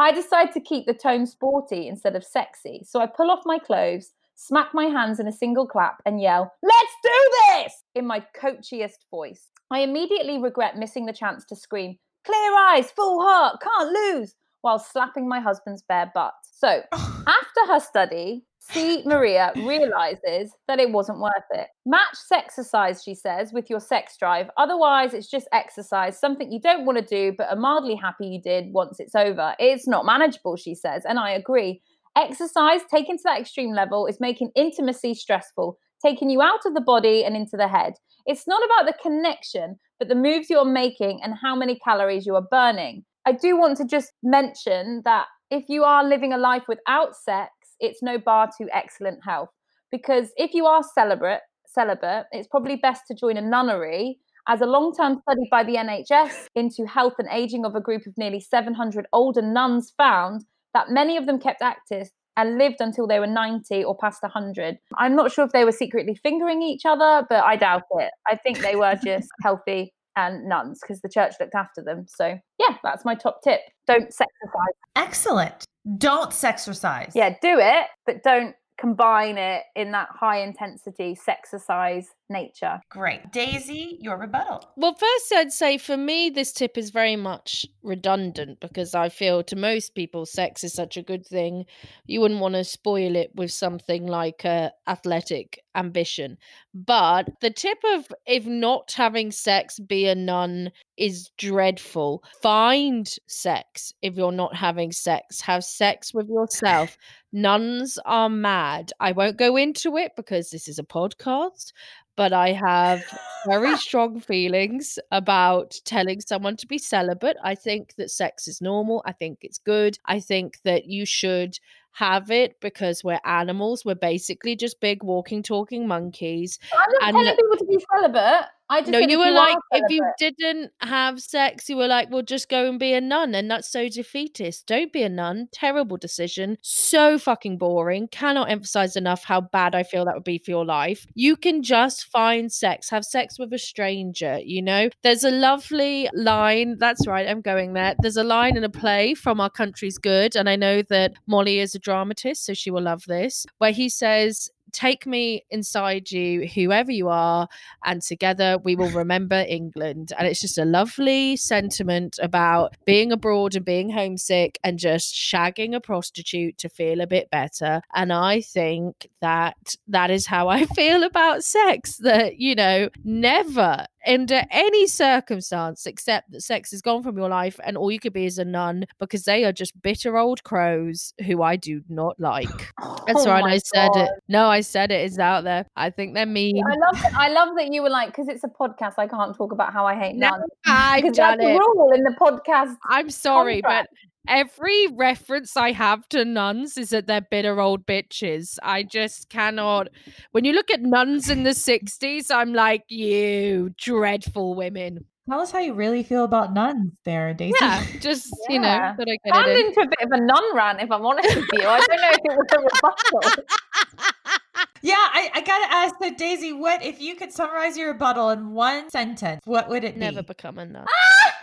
I decide to keep the tone sporty instead of sexy. So I pull off my clothes, smack my hands in a single clap, and yell, Let's do this! in my coachiest voice. I immediately regret missing the chance to scream, Clear eyes, full heart, can't lose, while slapping my husband's bare butt. So, after her study, C. Maria realizes that it wasn't worth it. Match exercise, she says, with your sex drive. Otherwise, it's just exercise, something you don't want to do, but are mildly happy you did once it's over. It's not manageable, she says, and I agree. Exercise taken to that extreme level is making intimacy stressful, taking you out of the body and into the head. It's not about the connection, but the moves you're making and how many calories you are burning. I do want to just mention that if you are living a life without sex, it's no bar to excellent health. Because if you are celibate, celibate, it's probably best to join a nunnery. As a long term study by the NHS into health and aging of a group of nearly 700 older nuns found that many of them kept active and lived until they were 90 or past 100. I'm not sure if they were secretly fingering each other, but I doubt it. I think they were just healthy and nuns because the church looked after them. So, yeah, that's my top tip. Don't sexercise. Excellent. Don't sexercise. Yeah, do it, but don't combine it in that high intensity sexercise nature. Great. Daisy, your rebuttal. Well, first, I'd say for me, this tip is very much redundant because I feel to most people, sex is such a good thing. You wouldn't want to spoil it with something like uh, athletic ambition. But the tip of if not having sex, be a nun is dreadful. Find sex if you're not having sex. Have sex with yourself. Nuns are mad. I won't go into it because this is a podcast, but I have very strong feelings about telling someone to be celibate. I think that sex is normal. I think it's good. I think that you should have it because we're animals. We're basically just big walking, talking monkeys. I'm not And- telling people to be celibate. I just No, you were like, if you didn't have sex, you were like, well, just go and be a nun. And that's so defeatist. Don't be a nun. Terrible decision. So fucking boring. Cannot emphasize enough how bad I feel that would be for your life. You can just find sex, have sex with a stranger, you know? There's a lovely line. That's right, I'm going there. There's a line in a play from Our Country's Good. And I know that Molly is a dramatist, so she will love this, where he says, Take me inside you, whoever you are, and together we will remember England. And it's just a lovely sentiment about being abroad and being homesick and just shagging a prostitute to feel a bit better. And I think that that is how I feel about sex that, you know, never under any circumstance except that sex is gone from your life and all you could be is a nun because they are just bitter old crows who I do not like. That's Oh right. I said God. it. No, I said it. It's out there. I think they're mean. I love that. I love that you were like, because it's a podcast, I can't talk about how I hate No, nuns. I've done it. rule in the podcast. I'm sorry, contract. but every reference I have to nuns is that they're bitter old bitches. I just cannot. When you look at nuns in the 60s, I'm like, you dreadful women. Tell us how you really feel about nuns there, Daisy. Yeah, just, you know, Yeah. that I get I'm it in. into a bit of a nun rant, if I'm honest with you. I don't know if it was a rebuttal. Yeah, I, I gotta ask so Daisy, what if you could summarize your rebuttal in one sentence, what would it Never be? become a nun. Ah!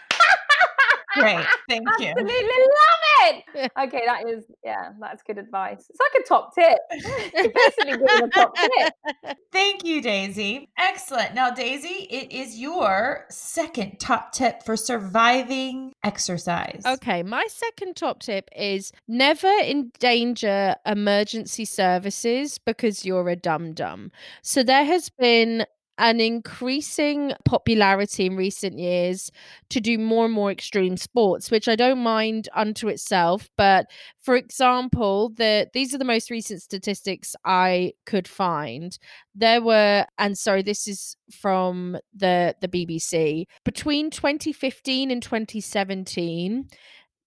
Great. Thank you. Absolutely love it. Okay, that is yeah, that's good advice. It's like a top tip. You're basically giving a top tip. Thank you, Daisy. Excellent. Now, Daisy, it is your second top tip for surviving exercise. Okay, my second top tip is never endanger emergency services because you're a dum dum. So there has been an increasing popularity in recent years to do more and more extreme sports, which I don't mind unto itself. But for example, the these are the most recent statistics I could find. There were, and sorry, this is from the the BBC. Between 2015 and 2017,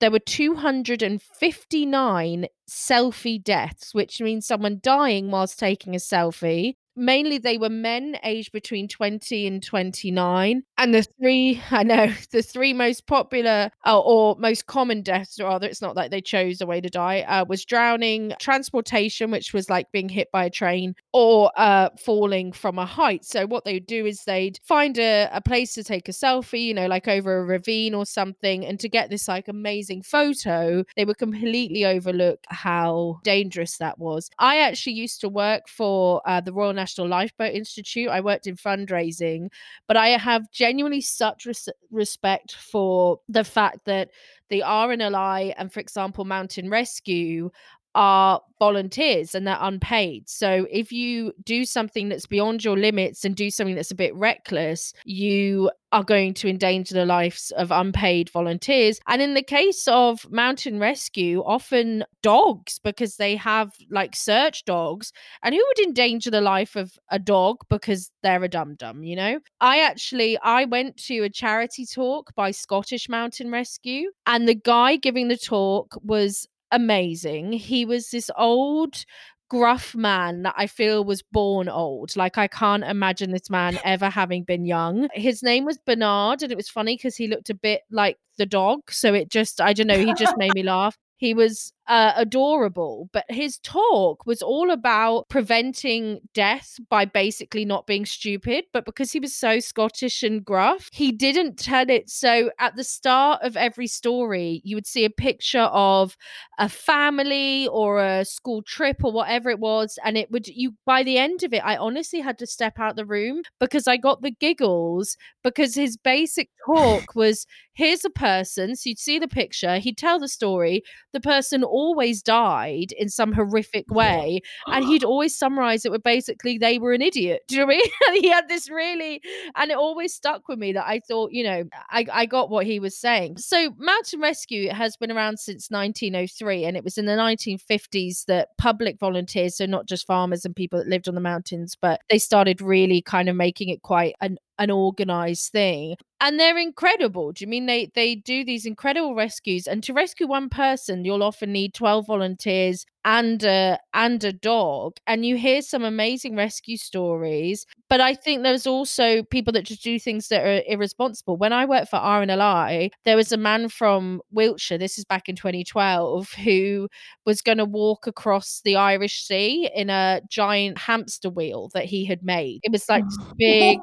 there were 259 selfie deaths, which means someone dying whilst taking a selfie. Mainly, they were men aged between 20 and 29. And the three, I know, the three most popular uh, or most common deaths, rather, it's not like they chose a way to die, uh, was drowning, transportation, which was like being hit by a train, or uh, falling from a height. So, what they would do is they'd find a, a place to take a selfie, you know, like over a ravine or something. And to get this like amazing photo, they would completely overlook how dangerous that was. I actually used to work for uh, the Royal National Lifeboat Institute. I worked in fundraising, but I have genuinely such res- respect for the fact that the RNLI and, for example, Mountain Rescue are volunteers and they're unpaid. So if you do something that's beyond your limits and do something that's a bit reckless, you are going to endanger the lives of unpaid volunteers. And in the case of mountain rescue, often dogs because they have like search dogs. And who would endanger the life of a dog because they're a dum dum, you know? I actually I went to a charity talk by Scottish Mountain Rescue and the guy giving the talk was amazing. He was this old gruff man that I feel was born old. Like I can't imagine this man ever having been young. His name was Bernard and it was funny because he looked a bit like the dog. So it just I don't know, he just made me laugh. He was uh, adorable. But his talk was all about preventing death by basically not being stupid. But because he was so Scottish and gruff, he didn't tell it. So at the start of every story, you would see a picture of a family or a school trip or whatever it was. And it would, you, by the end of it, I honestly had to step out the room because I got the giggles because his basic talk was here's a person. So you'd see the picture, he'd tell the story. The person always died in some horrific way. And he'd always summarize it with basically they were an idiot. Do you know what I mean? and he had this really, and it always stuck with me that I thought, you know, I, I got what he was saying. So mountain rescue has been around since 1903. And it was in the 1950s that public volunteers, so not just farmers and people that lived on the mountains, but they started really kind of making it quite an an organized thing and they're incredible. Do you mean they they do these incredible rescues? And to rescue one person you'll often need 12 volunteers and a and a dog and you hear some amazing rescue stories but i think there's also people that just do things that are irresponsible. When i worked for rnli there was a man from wiltshire this is back in 2012 who was going to walk across the irish sea in a giant hamster wheel that he had made. It was like big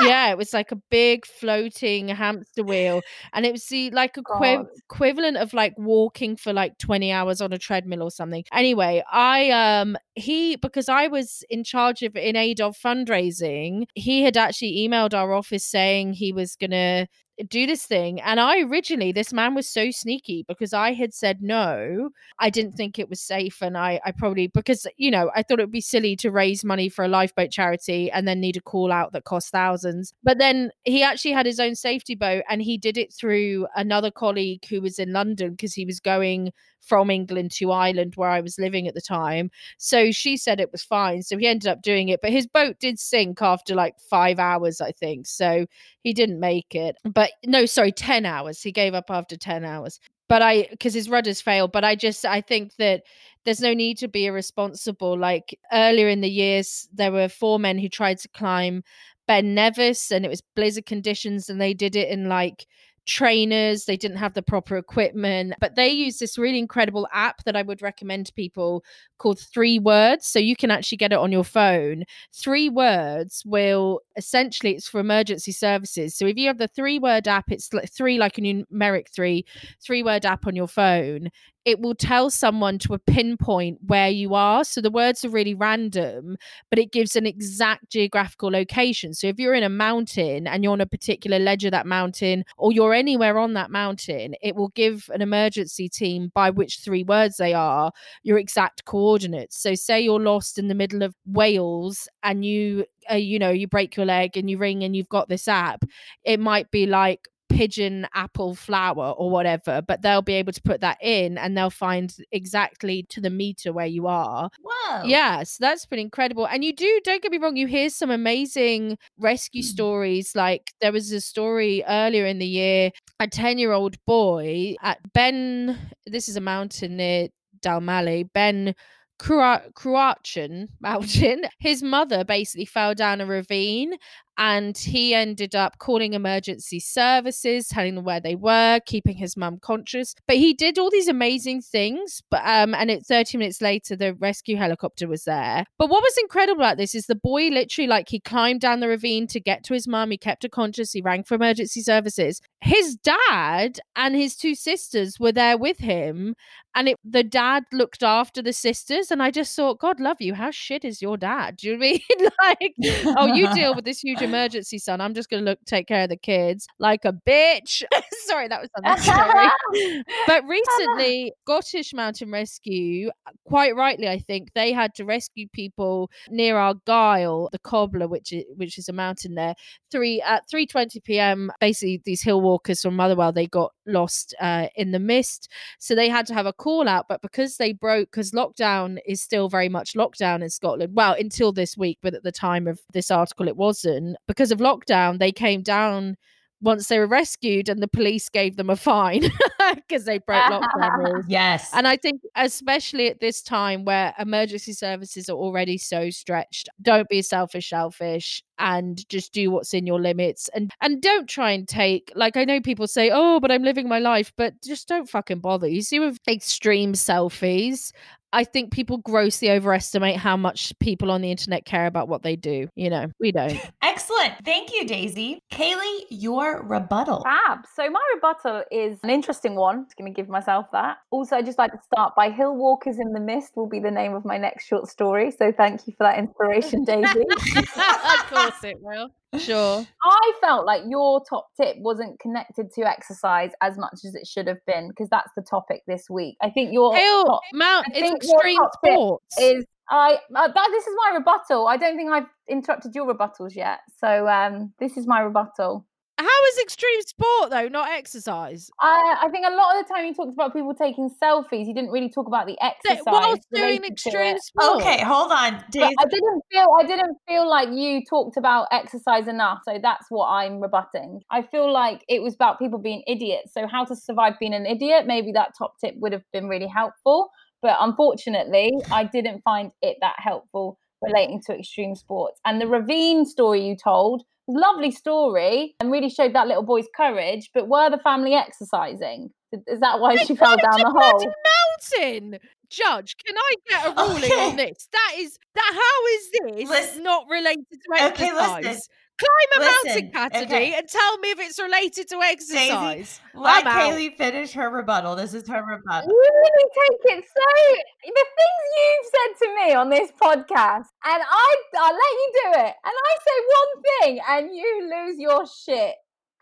yeah it was like a big floating hamster wheel and it was the like equi- equivalent of like walking for like 20 hours on a treadmill or something anyway i um he because i was in charge of in aid of fundraising he had actually emailed our office saying he was gonna do this thing and i originally this man was so sneaky because i had said no i didn't think it was safe and i i probably because you know i thought it would be silly to raise money for a lifeboat charity and then need a call out that cost thousands but then he actually had his own safety boat and he did it through another colleague who was in london because he was going from England to Ireland where I was living at the time. So she said it was fine. So he ended up doing it, but his boat did sink after like five hours, I think. So he didn't make it. But no, sorry, 10 hours. He gave up after 10 hours. But I, because his rudders failed. But I just, I think that there's no need to be irresponsible. Like earlier in the years, there were four men who tried to climb Ben Nevis and it was blizzard conditions and they did it in like trainers they didn't have the proper equipment but they use this really incredible app that i would recommend to people called three words so you can actually get it on your phone three words will essentially it's for emergency services so if you have the three word app it's like three like a numeric three three word app on your phone it will tell someone to a pinpoint where you are. So the words are really random, but it gives an exact geographical location. So if you're in a mountain and you're on a particular ledge of that mountain, or you're anywhere on that mountain, it will give an emergency team by which three words they are your exact coordinates. So say you're lost in the middle of Wales and you uh, you know you break your leg and you ring and you've got this app it might be like pigeon apple flower or whatever but they'll be able to put that in and they'll find exactly to the meter where you are Whoa. yeah so that's been incredible and you do don't get me wrong you hear some amazing rescue Mm. stories like there was a story earlier in the year a 10 year old boy at ben this is a mountain near dalmally ben Cruachan mountain his mother basically fell down a ravine and he ended up calling emergency services telling them where they were keeping his mum conscious. But he did all these amazing things but um and it 30 minutes later the rescue helicopter was there. But what was incredible about this is the boy literally like he climbed down the ravine to get to his mum. He kept her conscious. He rang for emergency services. His dad and his two sisters were there with him and it the dad looked after the sisters and i just thought god love you. How shit is your dad? Do you know I mean? Like oh you deal with this huge emergency son. I'm just gonna look take care of the kids like a bitch. Sorry that was unnecessary but recently scottish mountain rescue quite rightly i think they had to rescue people near Argyll the cobbler which is which is a mountain there three at 3:20 p.m. basically these hill walkers from Motherwell they got lost uh, in the mist. So they had to have a call out but because they broke because lockdown is still very much lockdown in Scotland well until this week but at the time of this article it wasn't because of lockdown they came down once they were rescued and the police gave them a fine because they broke lockdown rules. Yes. And I think, especially at this time where emergency services are already so stretched, don't be selfish, selfish, and just do what's in your limits. And and don't try and take like I know people say, oh, but I'm living my life, but just don't fucking bother. You see with extreme selfies, I think people grossly overestimate how much people on the internet care about what they do. You know, we don't. Excellent. Thank you, Daisy. Kaylee, your rebuttal. Fab. So my rebuttal is an interesting one. Just going to give myself that. Also, I'd just like to start by Hill Walkers in the Mist will be the name of my next short story. So thank you for that inspiration, Daisy. of course it will. Sure. I felt like your top tip wasn't connected to exercise as much as it should have been because that's the topic this week. I think your Hill top Mount I think your extreme sports. is I uh, that this is my rebuttal. I don't think I've interrupted your rebuttals yet. So um this is my rebuttal. How is extreme sport though, not exercise? I, I think a lot of the time he talked about people taking selfies. He didn't really talk about the exercise. Whilst doing related to extreme it. sport. Okay, hold on. But I didn't feel I didn't feel like you talked about exercise enough, so that's what I'm rebutting. I feel like it was about people being idiots. So how to survive being an idiot? Maybe that top tip would have been really helpful, but unfortunately, I didn't find it that helpful relating to extreme sports. And the ravine story you told, was lovely story, and really showed that little boy's courage. But were the family exercising? Is that why she fell down the hole? Mountain. Judge, can I get a ruling Okay. on this? That is that. How is this Listen- not related to Okay, exercise? listen. Climb a Listen, mountain, Cassidy, okay. and tell me if it's related to exercise. Let I'm out. Kaylee finish her rebuttal. This is her rebuttal. You really take it so the things you've said to me on this podcast, and I I let you do it, and I say one thing, and you lose your shit.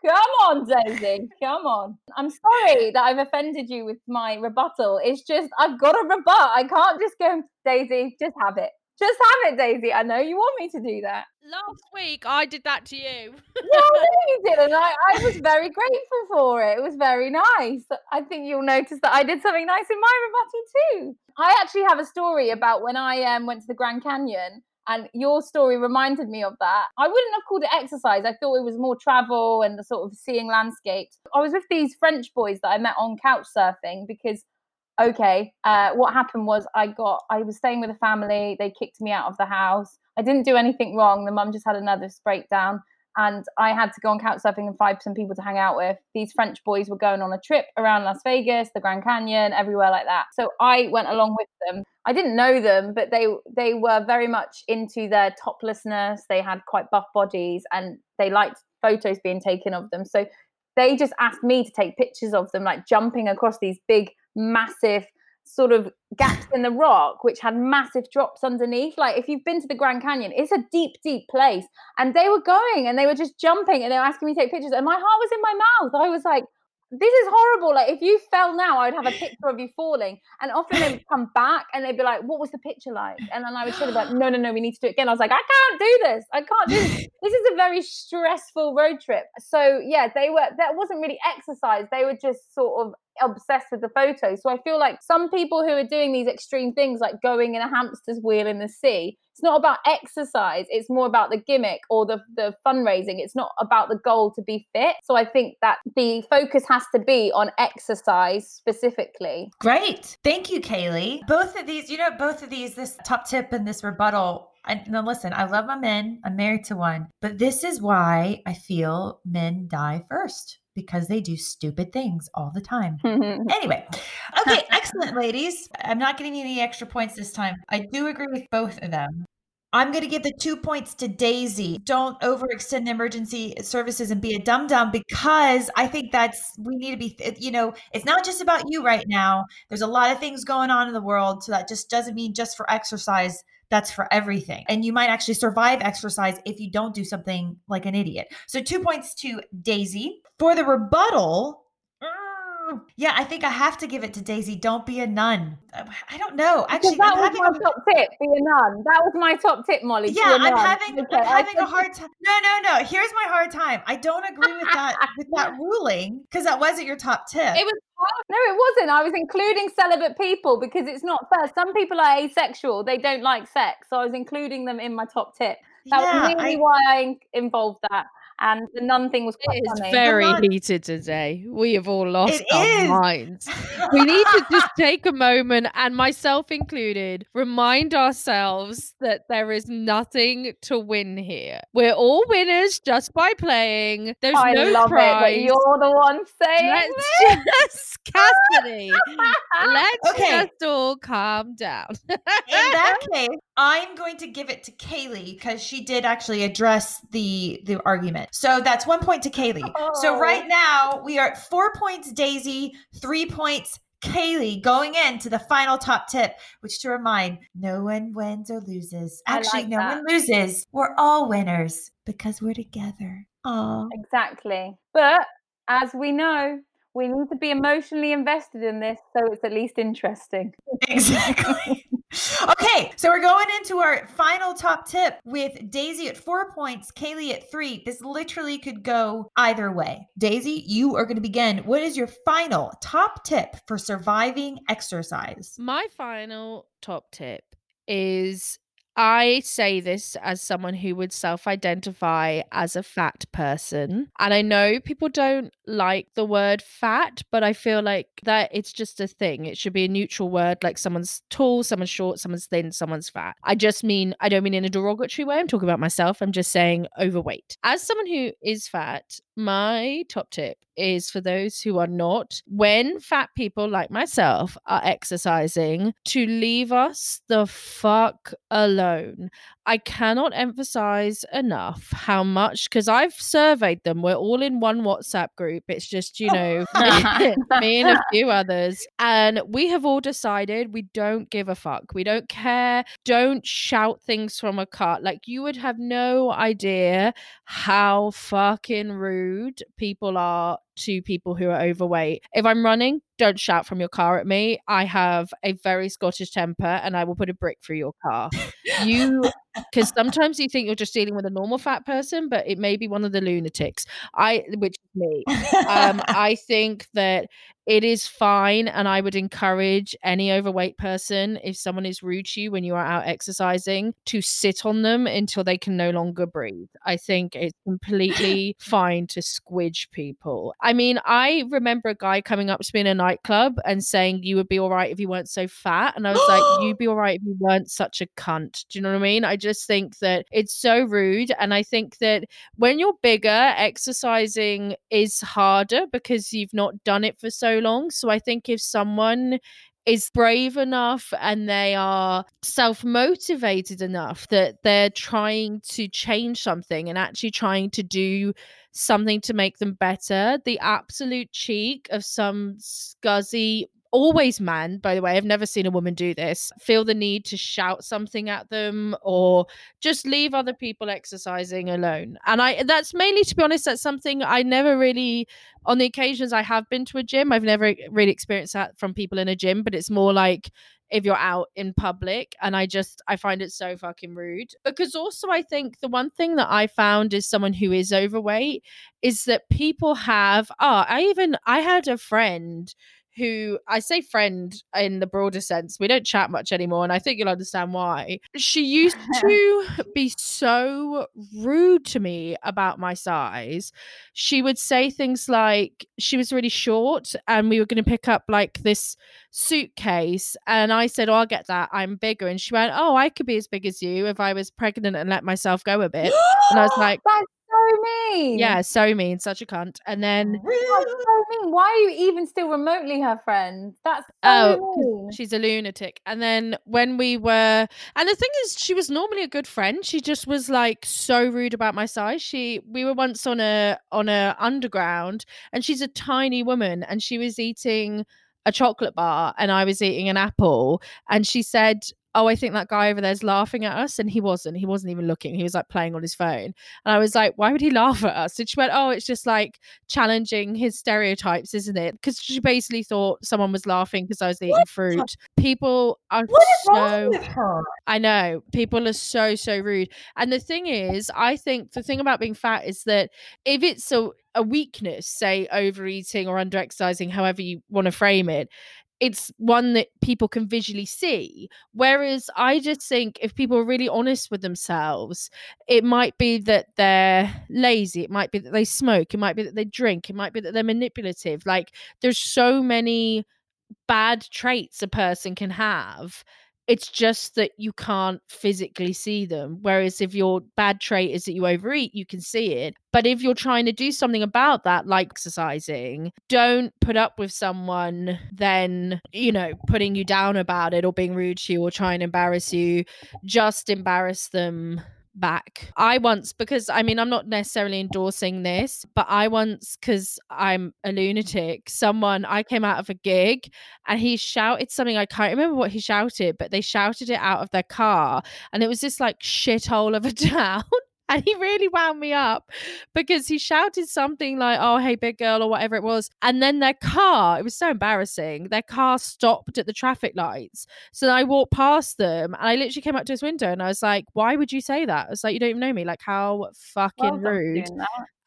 Come on, Daisy. Come on. I'm sorry that I've offended you with my rebuttal. It's just I've got to rebut. I can't just go, Daisy. Just have it. Just have it, Daisy. I know you want me to do that. Last week I did that to you. Yeah, I you did, and I, I was very grateful for it. It was very nice. I think you'll notice that I did something nice in my rebuttal too. I actually have a story about when I um, went to the Grand Canyon, and your story reminded me of that. I wouldn't have called it exercise. I thought it was more travel and the sort of seeing landscapes. I was with these French boys that I met on couch surfing because okay uh, what happened was i got i was staying with a family they kicked me out of the house. I didn't do anything wrong the mum just had another breakdown and i had to go on couch surfing and find some people to hang out with. These french boys were going on a trip around las vegas the grand canyon everywhere like that. So i went along with them. I didn't know them but they they were very much into their toplessness. They had quite buff bodies and they liked photos being taken of them. So they just asked me to take pictures of them like jumping across these big massive sort of gaps in the rock which had massive drops underneath. Like if you've been to the grand canyon it's a deep deep place. And they were going and they were just jumping and they were asking me to take pictures. And my heart was in my mouth. I was like this is horrible. Like if you fell now i would have a picture of you falling. And often they would come back and they'd be like what was the picture like? And then i would show them like no no no we need to do it again. I was like i can't do this. I can't do this. This is a very stressful road trip. So yeah they were that wasn't really exercise. They were just sort of obsessed with the photos. So I feel like some people who are doing these extreme things, like going in a hamster's wheel in the sea, it's not about exercise. It's more about the gimmick or the, the fundraising. It's not about the goal to be fit. So I think that the focus has to be on exercise specifically. Great. Thank you, Kaylee. Both of these, you know, both of these, this top tip and this rebuttal. I, now, listen, I love my men. I'm married to one, but this is why I feel men die first because they do stupid things all the time. Anyway, okay, excellent, ladies. I'm not getting any extra points this time. I do agree with both of them. I'm going to give the two points to Daisy. Don't overextend emergency services and be a dum dum because I think that's, we need to be, you know, it's not just about you right now. There's a lot of things going on in the world. So that just doesn't mean just for exercise. That's for everything. And you might actually survive exercise if you don't do something like an idiot. So two points to Daisy. For the rebuttal, yeah, I think I have to give it to Daisy. Don't be a nun. I don't know. Actually, that I'm was having my a- top tip. Be a nun. That was my top tip, Molly. yeah, I'm nun. having Okay, I'm having a hard time. No, no, no. Here's my hard time. I don't agree with that with that ruling because that wasn't your top tip. It was No, it wasn't. I was including celibate people because it's not fair. Some people are asexual; they don't like sex, so I was including them in my top tip. That yeah, was really I- why I involved that. And the nun thing was quite It is funny. very nun- heated today. We have all lost It our is. minds. We need to just take a moment, and myself included, remind ourselves that there is nothing to win here. We're all winners just by playing. There's I no love prize. it that you're the one saying Let's just Cassidy. Let's Okay. just all calm down. In that case, I'm going to give it to Kaylee because she did actually address the the argument. So that's one point to Kaylee. So Oh. right now we are at four points Daisy, three points Kaylee going into the final top tip, which to remind, no one wins or loses. Actually, like no that. one loses. We're all winners because we're together. Aw. Exactly. But as we know, we need to be emotionally invested in this so it's at least interesting. Exactly. okay, so we're going into our final top tip with Daisy at four points, Kaylee at three. This literally could go either way. Daisy, you are going to begin. What is your final top tip for surviving exercise? My final top tip is I say this as someone who would self identify as a fat person. And I know people don't like the word fat, but I feel like that it's just a thing. It should be a neutral word like someone's tall, someone's short, someone's thin, someone's fat. I just mean, I don't mean in a derogatory way. I'm talking about myself. I'm just saying overweight. As someone who is fat, my top tip is for those who are not, when fat people like myself are exercising, to leave us the fuck alone. I cannot emphasize enough how much, because I've surveyed them. We're all in one WhatsApp group. It's just, you know, me and a few others. And we have all decided we don't give a fuck. We don't care. Don't shout things from a cart. Like, you would have no idea how fucking rude people are to people who are overweight. If I'm running, don't shout from your car at me. I have a very Scottish temper and I will put a brick through your car. You, because sometimes you think you're just dealing with a normal fat person, but it may be one of the lunatics. I, which is me. Um, I think that it is fine and i would encourage any overweight person if someone is rude to you when you are out exercising to sit on them until they can no longer breathe. I think it's completely fine to squidge people. I mean i remember a guy coming up to me in a nightclub and saying you would be all right if you weren't so fat and i was like you'd be all right if you weren't such a cunt. Do you know what i mean? I just think that it's so rude and i think that when you're bigger exercising is harder because you've not done it for so long so i think if someone is brave enough and they are self motivated enough that they're trying to change something and actually trying to do something to make them better. The absolute cheek of some scuzzy, always man, by the way, I've never seen a woman do this, feel the need to shout something at them or just leave other people exercising alone. And I that's mainly to be honest, that's something I never really on the occasions I have been to a gym, I've never really experienced that from people in a gym, but it's more like if you're out in public and I just I find it so fucking rude. Because also I think the one thing that I found is someone who is overweight is that people have oh, I even I had a friend who I say friend in the broader sense. We don't chat much anymore, and I think you'll understand why. She used to be so rude to me about my size. She would say things like she was really short, and we were going to pick up like this suitcase, and I said, "Oh, I'll get that. I'm bigger," and she went, "Oh, I could be as big as you if I was pregnant and let myself go a bit." And I was like, That's so mean. "Yeah, so mean, such a cunt." And then That's so mean. Why are you even still remotely her friend? That's so Oh, 'cause mean. she's a lunatic. And then when we were, and the thing is, she was normally a good friend. She just was like so rude about my size. She, we were once on a on a underground, and she's a tiny woman, and she was eating a chocolate bar, and I was eating an apple, and she said. Oh, I think that guy over there's laughing at us. And he wasn't. He wasn't even looking. He was like playing on his phone. And I was like, why would he laugh at us? And she went, Oh, it's just like challenging his stereotypes, isn't it? Because she basically thought someone was laughing because I was eating fruit. People are What is so wrong with her? I know people are so so rude. And the thing is, I think the thing about being fat is that if it's a a weakness, say overeating or underexercising, however you want to frame it, it's one that people can visually see. Whereas I just think if people are really honest with themselves, it might be that they're lazy, it might be that they smoke, it might be that they drink, it might be that they're manipulative. Like there's so many bad traits a person can have it's just that you can't physically see them. Whereas if your bad trait is that you overeat, you can see it. But if you're trying to do something about that, like exercising, don't put up with someone then, you know, putting you down about it or being rude to you or trying to embarrass you. Just embarrass them back. I once, because I mean, I'm not necessarily endorsing this, but I once, because I'm a lunatic, someone, I came out of a gig and he shouted something. I can't remember what he shouted, but they shouted it out of their car. And it was this like shithole of a town. And he really wound me up because he shouted something like, Oh, hey, big girl, or whatever it was. And then their car, it was so embarrassing. Their car stopped at the traffic lights. So I walked past them and I literally came up to his window and I was like, Why would you say that? I was like, You don't even know me. Like, how fucking Well, rude.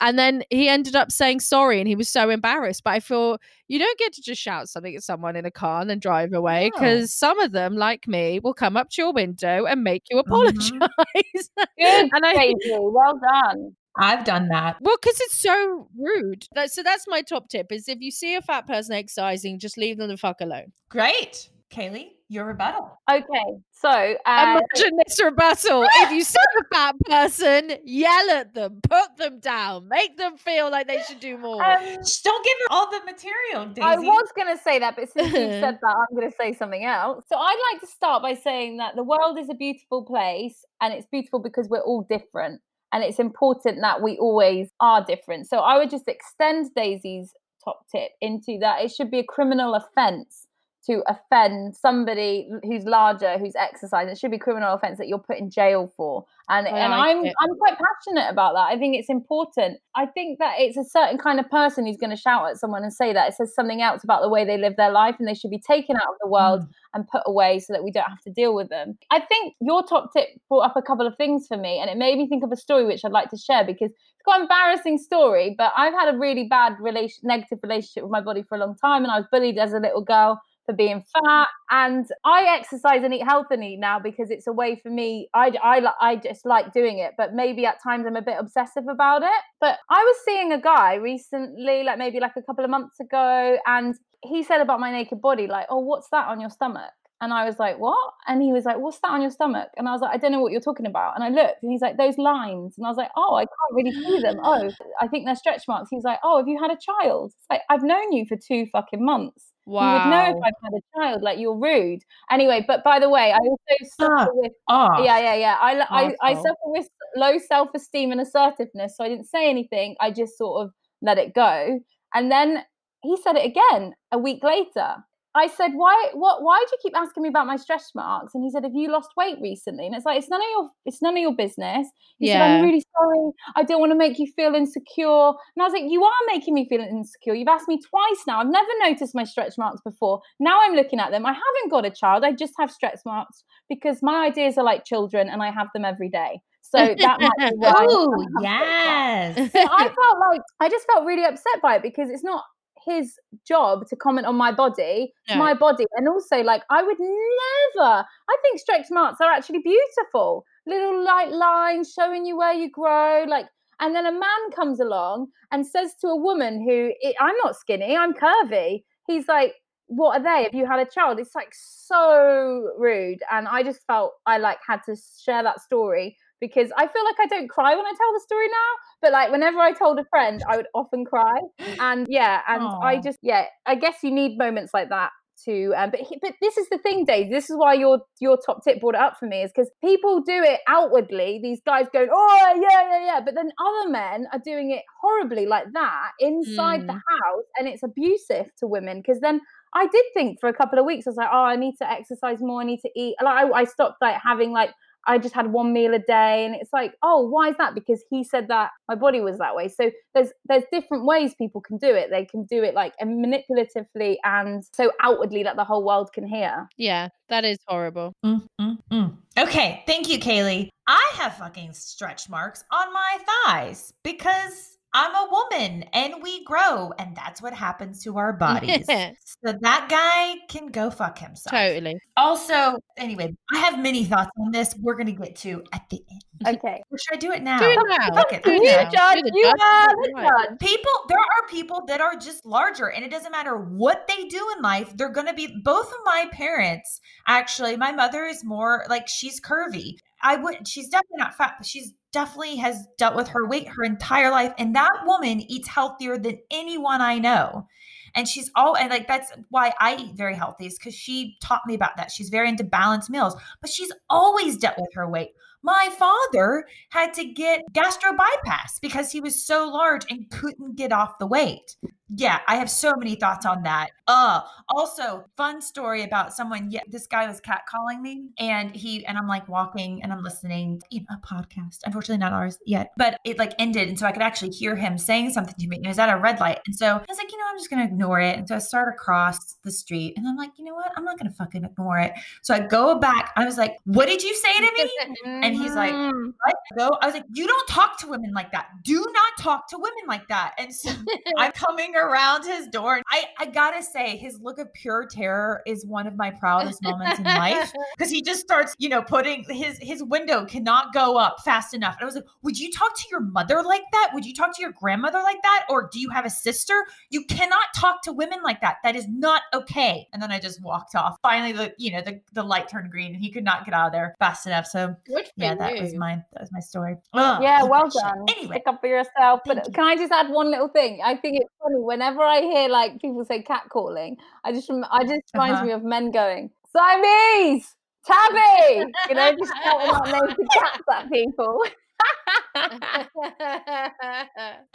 Doing that. And then he ended up saying sorry and he was so embarrassed. But I thought you don't get to just shout something at someone in a car and then drive away No. because some of them, like me, will come up to your window and make you mm-hmm. apologize. Good, and I Daisy. Well done. I've done that. well, because it's so rude. So that's my top tip: is if you see a fat person exercising, just leave them the fuck alone. Great. Kaylee, your rebuttal. Okay, so uh, Imagine this rebuttal: if you see a fat person, yell at them, put them down, make them feel like they should do more. um, Shh, don't give her all the material, Daisy. I was going to say that, but since you've said that, I'm going to say something else. So I'd like to start by saying that the world is a beautiful place and it's beautiful because we're all different. And it's important that we always are different. So I would just extend Daisy's top tip into that it should be a criminal offense to offend somebody who's larger who's exercising. It should be a criminal offense that you're put in jail for. And I and like I'm it. I'm quite passionate about that. I think it's important. I think that it's a certain kind of person who's going to shout at someone and say that. It says something else about the way they live their life and they should be taken out of the world Mm. and put away so that we don't have to deal with them. I think your top tip brought up a couple of things for me and it made me think of a story which I'd like to share because it's quite an embarrassing story, but I've had a really bad relation negative relationship with my body for a long time and I was bullied as a little girl for being fat and I exercise and eat healthily now because it's a way for me I, I, I just like doing it but maybe at times I'm a bit obsessive about it. But I was seeing a guy recently like maybe like a couple of months ago and he said about my naked body like oh what's that on your stomach and I was like, what? And he was like, what's that on your stomach? And I was like, I don't know what you're talking about. And I looked and he's like, those lines. And I was like, oh, I can't really see them. Oh, I think they're stretch marks. He's like, oh, have you had a child? It's like, I've known you for two fucking months. Wow. You would know if. I've had a child. Like, you're rude. Anyway, but by the way, I also suffer with Off. yeah, yeah, yeah. I, I, I suffer with low self esteem and assertiveness. So I didn't say anything. I just sort of let it go. And then he said it again a week later. I said, "Why? What? Why do you keep asking me about my stretch marks?" And he said, "Have you lost weight recently?" And it's like it's none of your it's none of your business. He said, "I'm really sorry. I don't want to make you feel insecure." And I was like, "You are making me feel insecure. You've asked me twice now. I've never noticed my stretch marks before. Now I'm looking at them. I haven't got a child. I just have stretch marks because my ideas are like children, and I have them every day. So that might be why." Oh, yes. I felt like I just felt really upset by it because it's not his job to comment on my body, No. my body, and also like I would never. I think stretch marks are actually beautiful, little light lines showing you where you grow, like. And then a man comes along and says to a woman who I'm not skinny, I'm curvy. He's like, "What are they? Have you had a child?" It's like so rude, and I just felt I like had to share that story because I feel like I don't cry when I tell the story now, but like whenever I told a friend, I would often cry. And yeah, and I just yeah, I guess you need moments like that to. Um, but he, but this is the thing, Dave. This is why your your top tip brought it up for me is because people do it outwardly. These guys going, oh yeah yeah yeah, but then other men are doing it horribly like that inside the Mm. house, and it's abusive to women because then. I did think for a couple of weeks, I was like, oh, I need to exercise more. I need to eat. Like, I, I stopped like having like I just had one meal a day, and it's like, oh, why is that? Because he said that my body was that way. So there's there's different ways people can do it. They can do it like and manipulatively and so outwardly that the whole world can hear. Yeah, that is horrible. Mm, mm, mm. Okay, thank you, Kaylee. I have fucking stretch marks on my thighs because I'm a woman and we grow, and that's what happens to our bodies. So that guy can go fuck himself. Totally. Also, anyway, I have many thoughts on this. We're gonna get to at the end. Okay. Or should I do it now? Do it now. Fuck it, Do let's it do now. it. You're the you judge, you're the right. People, there are people that are just larger, and it doesn't matter what they do in life. They're gonna be. Both of my parents, actually, my mother is more like she's curvy. I would. She's definitely not fat, but she's definitely has dealt with her weight her entire life, and that woman eats healthier than anyone I know. And she's all and like that's why I eat very healthy is because she taught me about that. She's very into balanced meals, but she's always dealt with her weight. My father had to get gastro bypass because he was so large and couldn't get off the weight. Yeah, I have so many thoughts on that. Uh also fun story about someone yeah, this guy was catcalling me and he and I'm like walking and I'm listening, you know, a podcast. Unfortunately not ours yet. But it like ended and so I could actually hear him saying something to me. And it was at a red light. And so I was like, you know, I'm just gonna ignore it. And so I start across the street and I'm like, you know what? I'm not gonna fucking ignore it. So I go back. I was like, what did you say to me? And he's like, Mm. what? Go. I was like, you don't talk to women like that. Do not talk to women like that. And so I'm coming around his door. I, I gotta say, his look of pure terror is one of my proudest moments in life. Because he just starts, you know, putting his his window cannot go up fast enough. And I was like, would you talk to your mother like that? Would you talk to your grandmother like that? Or do you have a sister? You cannot talk to women like that. That is not okay. And then I just walked off. Finally, the you know, the, the light turned green and he could not get out of there fast enough. So yeah, that was you. my that was my story. Ugh, Yeah, well done. Anyway, Stick up for yourself. But you. can I just add one little thing? I think it's funny whenever I hear like people say catcalling. I just rem- I just reminds Uh-huh. me of men going Siamese, Tabby. You know, just shouting out names of cats at people.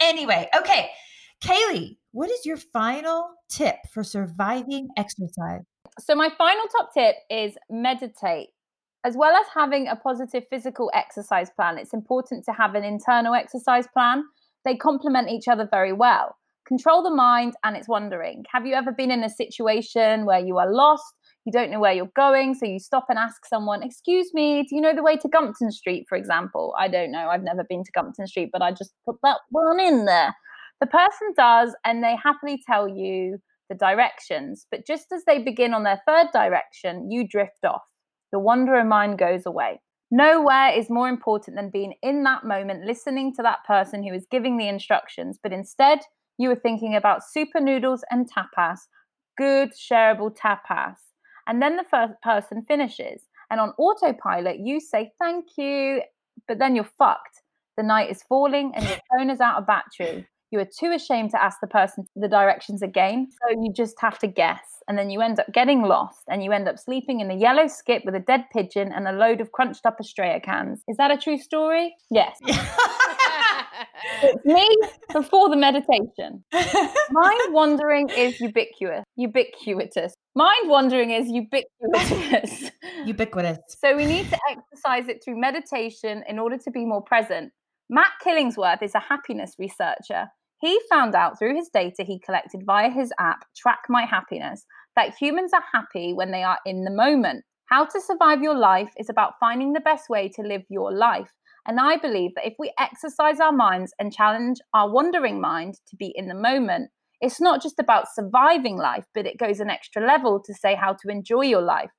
anyway, okay. Kaylee, what is your final tip for surviving exercise? So my final top tip is meditate. As well as having a positive physical exercise plan, it's important to have an internal exercise plan. They complement each other very well. Control the mind and its wandering. Have you ever been in a situation where you are lost? You don't know where you're going, so you stop and ask someone, Excuse me, do you know the way to Gumpton Street, for example? I don't know. I've never been to Gumpton Street, but I just put that one in there. The person does, and they happily tell you the directions. But just as they begin on their third direction, you drift off. The wanderer mind goes away. Nowhere is more important than being in that moment, listening to that person who is giving the instructions. But instead, you were thinking about super noodles and tapas, good shareable tapas. And then the first person finishes. And on autopilot, you say thank you, but then you're fucked. The night is falling and your phone is out of battery. You are too ashamed to ask the person the directions again. So you just have to guess. And then you end up getting lost and you end up sleeping in a yellow skip with a dead pigeon and a load of crunched up Australia cans. Is that a true story? Yes. It's me before the meditation. Mind wandering is ubiquitous. Ubiquitous. Mind wandering is ubiquitous. Ubiquitous. So we need to exercise it through meditation in order to be more present. Matt Killingsworth is a happiness researcher. He found out through his data he collected via his app, Track My Happiness, that humans are happy when they are in the moment. How to survive your life is about finding the best way to live your life. And I believe that if we exercise our minds and challenge our wandering mind to be in the moment, it's not just about surviving life, but it goes an extra level to say how to enjoy your life.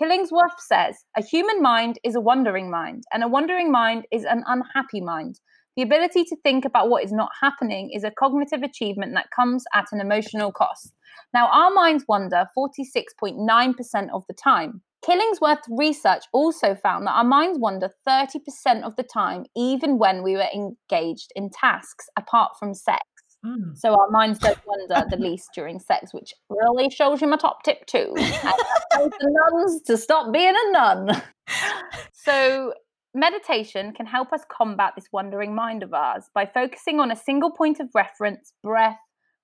Killingsworth says a human mind is a wandering mind, and a wandering mind is an unhappy mind. The ability to think about what is not happening is a cognitive achievement that comes at an emotional cost. Now, our minds wander 46.9% of the time. Killingsworth's research also found that our minds wander 30% of the time, even when we were engaged in tasks apart from sex. Mm. So our minds don't wander the least during sex, which really shows you my top tip too. And the nuns to stop being a nun. So meditation can help us combat this wandering mind of ours by focusing on a single point of reference, breath,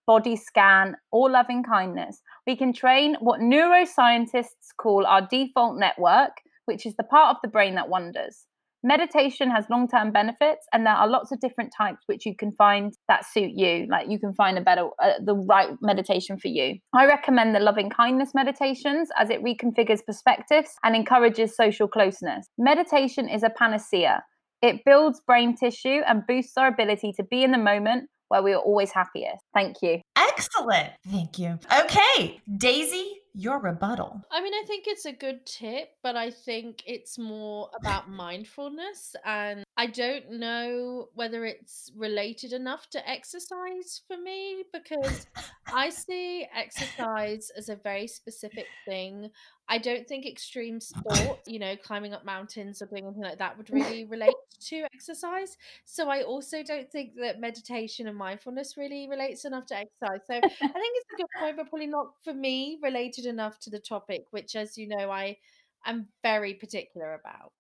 body scan, or loving kindness. We can train what neuroscientists call our default network, which is the part of the brain that wanders. Meditation has long term benefits, and there are lots of different types which you can find that suit you. Like you can find a better, uh, the right meditation for you. I recommend the loving kindness meditations as it reconfigures perspectives and encourages social closeness. Meditation is a panacea. It builds brain tissue and boosts our ability to be in the moment where we are always happiest. Thank you. Excellent. Thank you. Okay, Daisy, your rebuttal. I mean, I think it's a good tip, but I think it's more about mindfulness. And I don't know whether it's related enough to exercise for me because I see exercise as a very specific thing. I don't think extreme sport, you know, climbing up mountains or doing anything like that would really relate to exercise. So I also don't think that meditation and mindfulness really relates enough to exercise. So I think it's a good point, but probably not for me related enough to the topic, which, as you know, I am very particular about.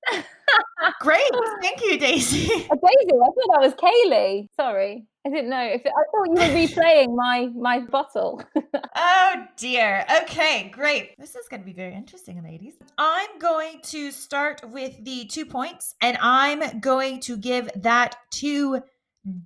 Great. Thank you, Daisy. Uh, Daisy, I thought that was Kaylee. Sorry. I didn't know. If it, I thought you were replaying my my bottle. Oh dear. Okay, great. This is going to be very interesting, ladies. I'm going to start with the two points, and I'm going to give that to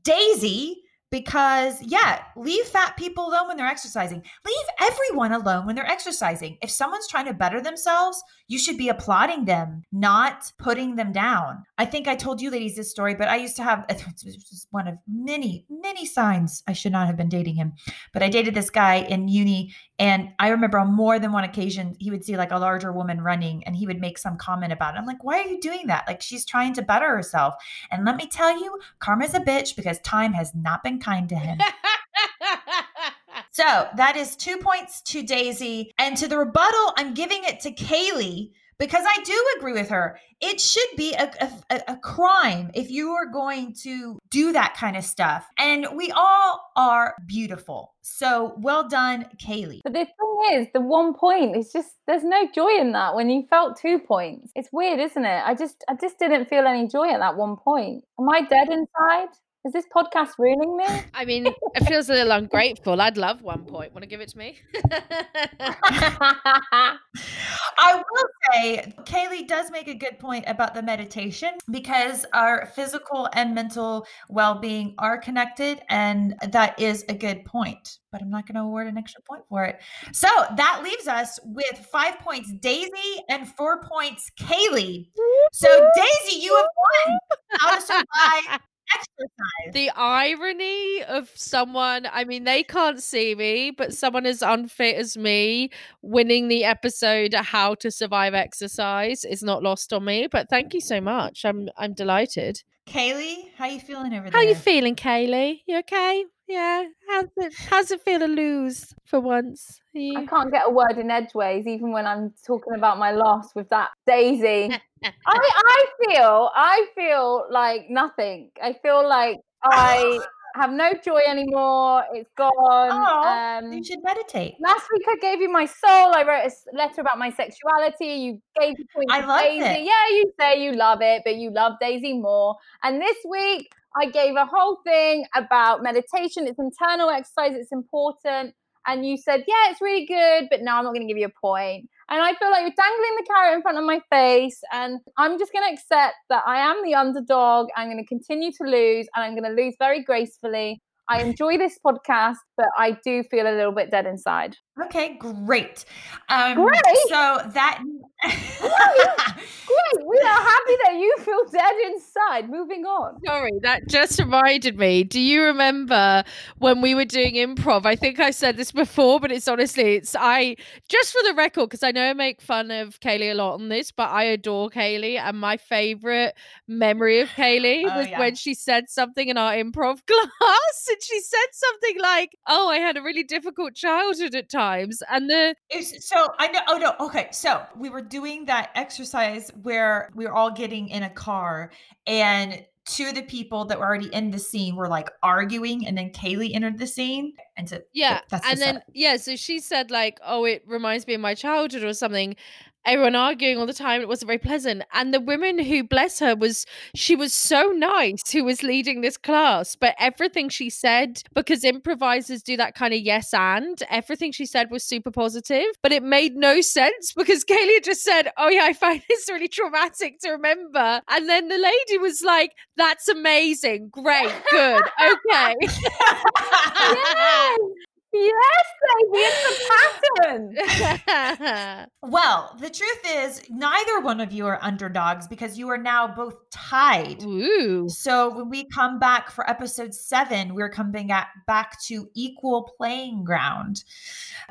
Daisy because, yeah, leave fat people alone when they're exercising. Leave everyone alone when they're exercising. If someone's trying to better themselves, you should be applauding them, not putting them down. I think I told you ladies this story, but I used to have one of many, many signs I should not have been dating him. But I dated this guy in uni, and I remember on more than one occasion, he would see like a larger woman running and he would make some comment about it. I'm like, why are you doing that? Like, she's trying to better herself. And let me tell you, karma's a bitch because time has not been kind to him. So that is two points to Daisy. And to the rebuttal, I'm giving it to Kaylee because I do agree with her. It should be a, a, a, crime if you are going to do that kind of stuff. And we all are beautiful. So well done, Kaylee. But the thing is, the one point is just there's no joy in that when you felt two points. It's weird, isn't it? I just I just didn't feel any joy at that one point. Am I dead inside? Is this podcast ruining me? I mean, it feels a little ungrateful. I'd love one point. Want to give it to me? I will say, Kaylee does make a good point about the meditation because our physical and mental well being are connected. And that is a good point. But I'm not going to award an extra point for it. So that leaves us with five points, Daisy, and four points, Kaylee. So, Daisy, you have won How to Survive exercise. The irony of someone, I mean, they can't see me, but someone as unfit as me winning the episode How to Survive Exercise is not lost on me. But thank you so much. I'm I'm delighted. Kaylee, how you feeling over there? How you feeling, Kaylee? You okay? Yeah. How's it how's it feel to lose for once? Are I you- can't get a word in edgeways, even when I'm talking about my loss with that Daisy. I, I feel I feel like nothing. I feel like I have no joy anymore. It's gone. Oh, um, you should meditate. last week I gave you my soul. I wrote a letter about my sexuality. You gave point I to loved Daisy. it. Yeah, you say you love it, but you love Daisy more. And this week I gave a whole thing about meditation. It's internal exercise. It's important. And you said, yeah, it's really good, but no, I'm not going to give you a point. And I feel like you're dangling the carrot in front of my face. And I'm just going to accept that I am the underdog. I'm going to continue to lose and I'm going to lose very gracefully. I enjoy this podcast, but I do feel a little bit dead inside. Okay, great. Um, Great? So that. Great. We are happy that you feel dead inside. Moving on. Sorry, that just reminded me. Do you remember when we were doing improv? I think I said this before, but it's honestly, it's I just for the record, because I know I make fun of Kaylee a lot on this, but I adore Kaylee. And my favorite memory of Kaylee Oh, was yeah. when she said something in our improv class, and she said something like, "Oh, I had a really difficult childhood at times," and the It's- so I know. Oh no. Okay. So we were doing that exercise where we're all getting in a car, and two of the people that were already in the scene were like arguing, and then Kaylee entered the scene, and so Yeah, and then yeah, so she said like, "Oh, it reminds me of my childhood" or something. Everyone arguing all the time. It wasn't very pleasant. And the woman who, bless her, was she was so nice who was leading this class, but everything she said, because improvisers do that kind of yes and everything she said was super positive, but it made no sense because Kaylee just said, "Oh yeah, I find this really traumatic to remember," and then the lady was like, "That's amazing, great, good, okay." Yes. Yes, baby. It's the pattern. well, Well, the truth is, neither one of you are underdogs because you are now both tied. Ooh. So when we come back for episode seven, we're coming at, back to equal playing ground.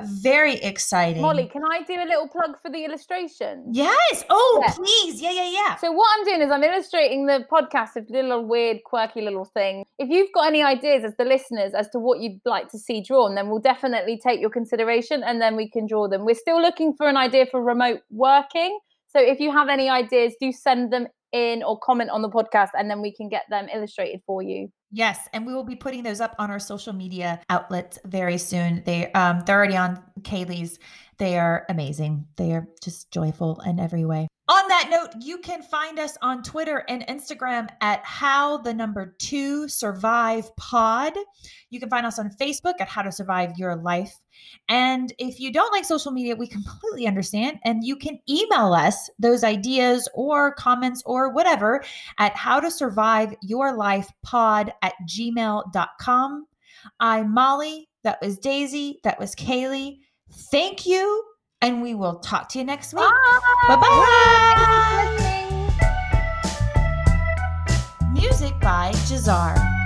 Very exciting. Molly, can I do a little plug for the illustration? Yes. Oh, Yeah. please. Yeah, yeah, yeah. So what I'm doing is I'm illustrating the podcast with little weird, quirky little thing. If you've got any ideas as the listeners as to what you'd like to see drawn, then we'll definitely take your consideration and then we can draw them. We're still looking for an idea for remote working. So if you have any ideas, do send them in or comment on the podcast and then we can get them illustrated for you. Yes, and we will be putting those up on our social media outlets very soon. They um they're already on Kaylee's. They are amazing. They are just joyful in every way. On that note, you can find us on Twitter and Instagram at how the number two survive pod. You can find us on Facebook at how to survive your life. And if you don't like social media, we completely understand. And you can email us those ideas or comments or whatever at how to survive your life pod at gmail.com. I'm Molly. That was Daisy. That was Kaylee. Thank you. And we will talk to you next week. Bye. Bye-bye. Thank you for listening. Music by Jazar.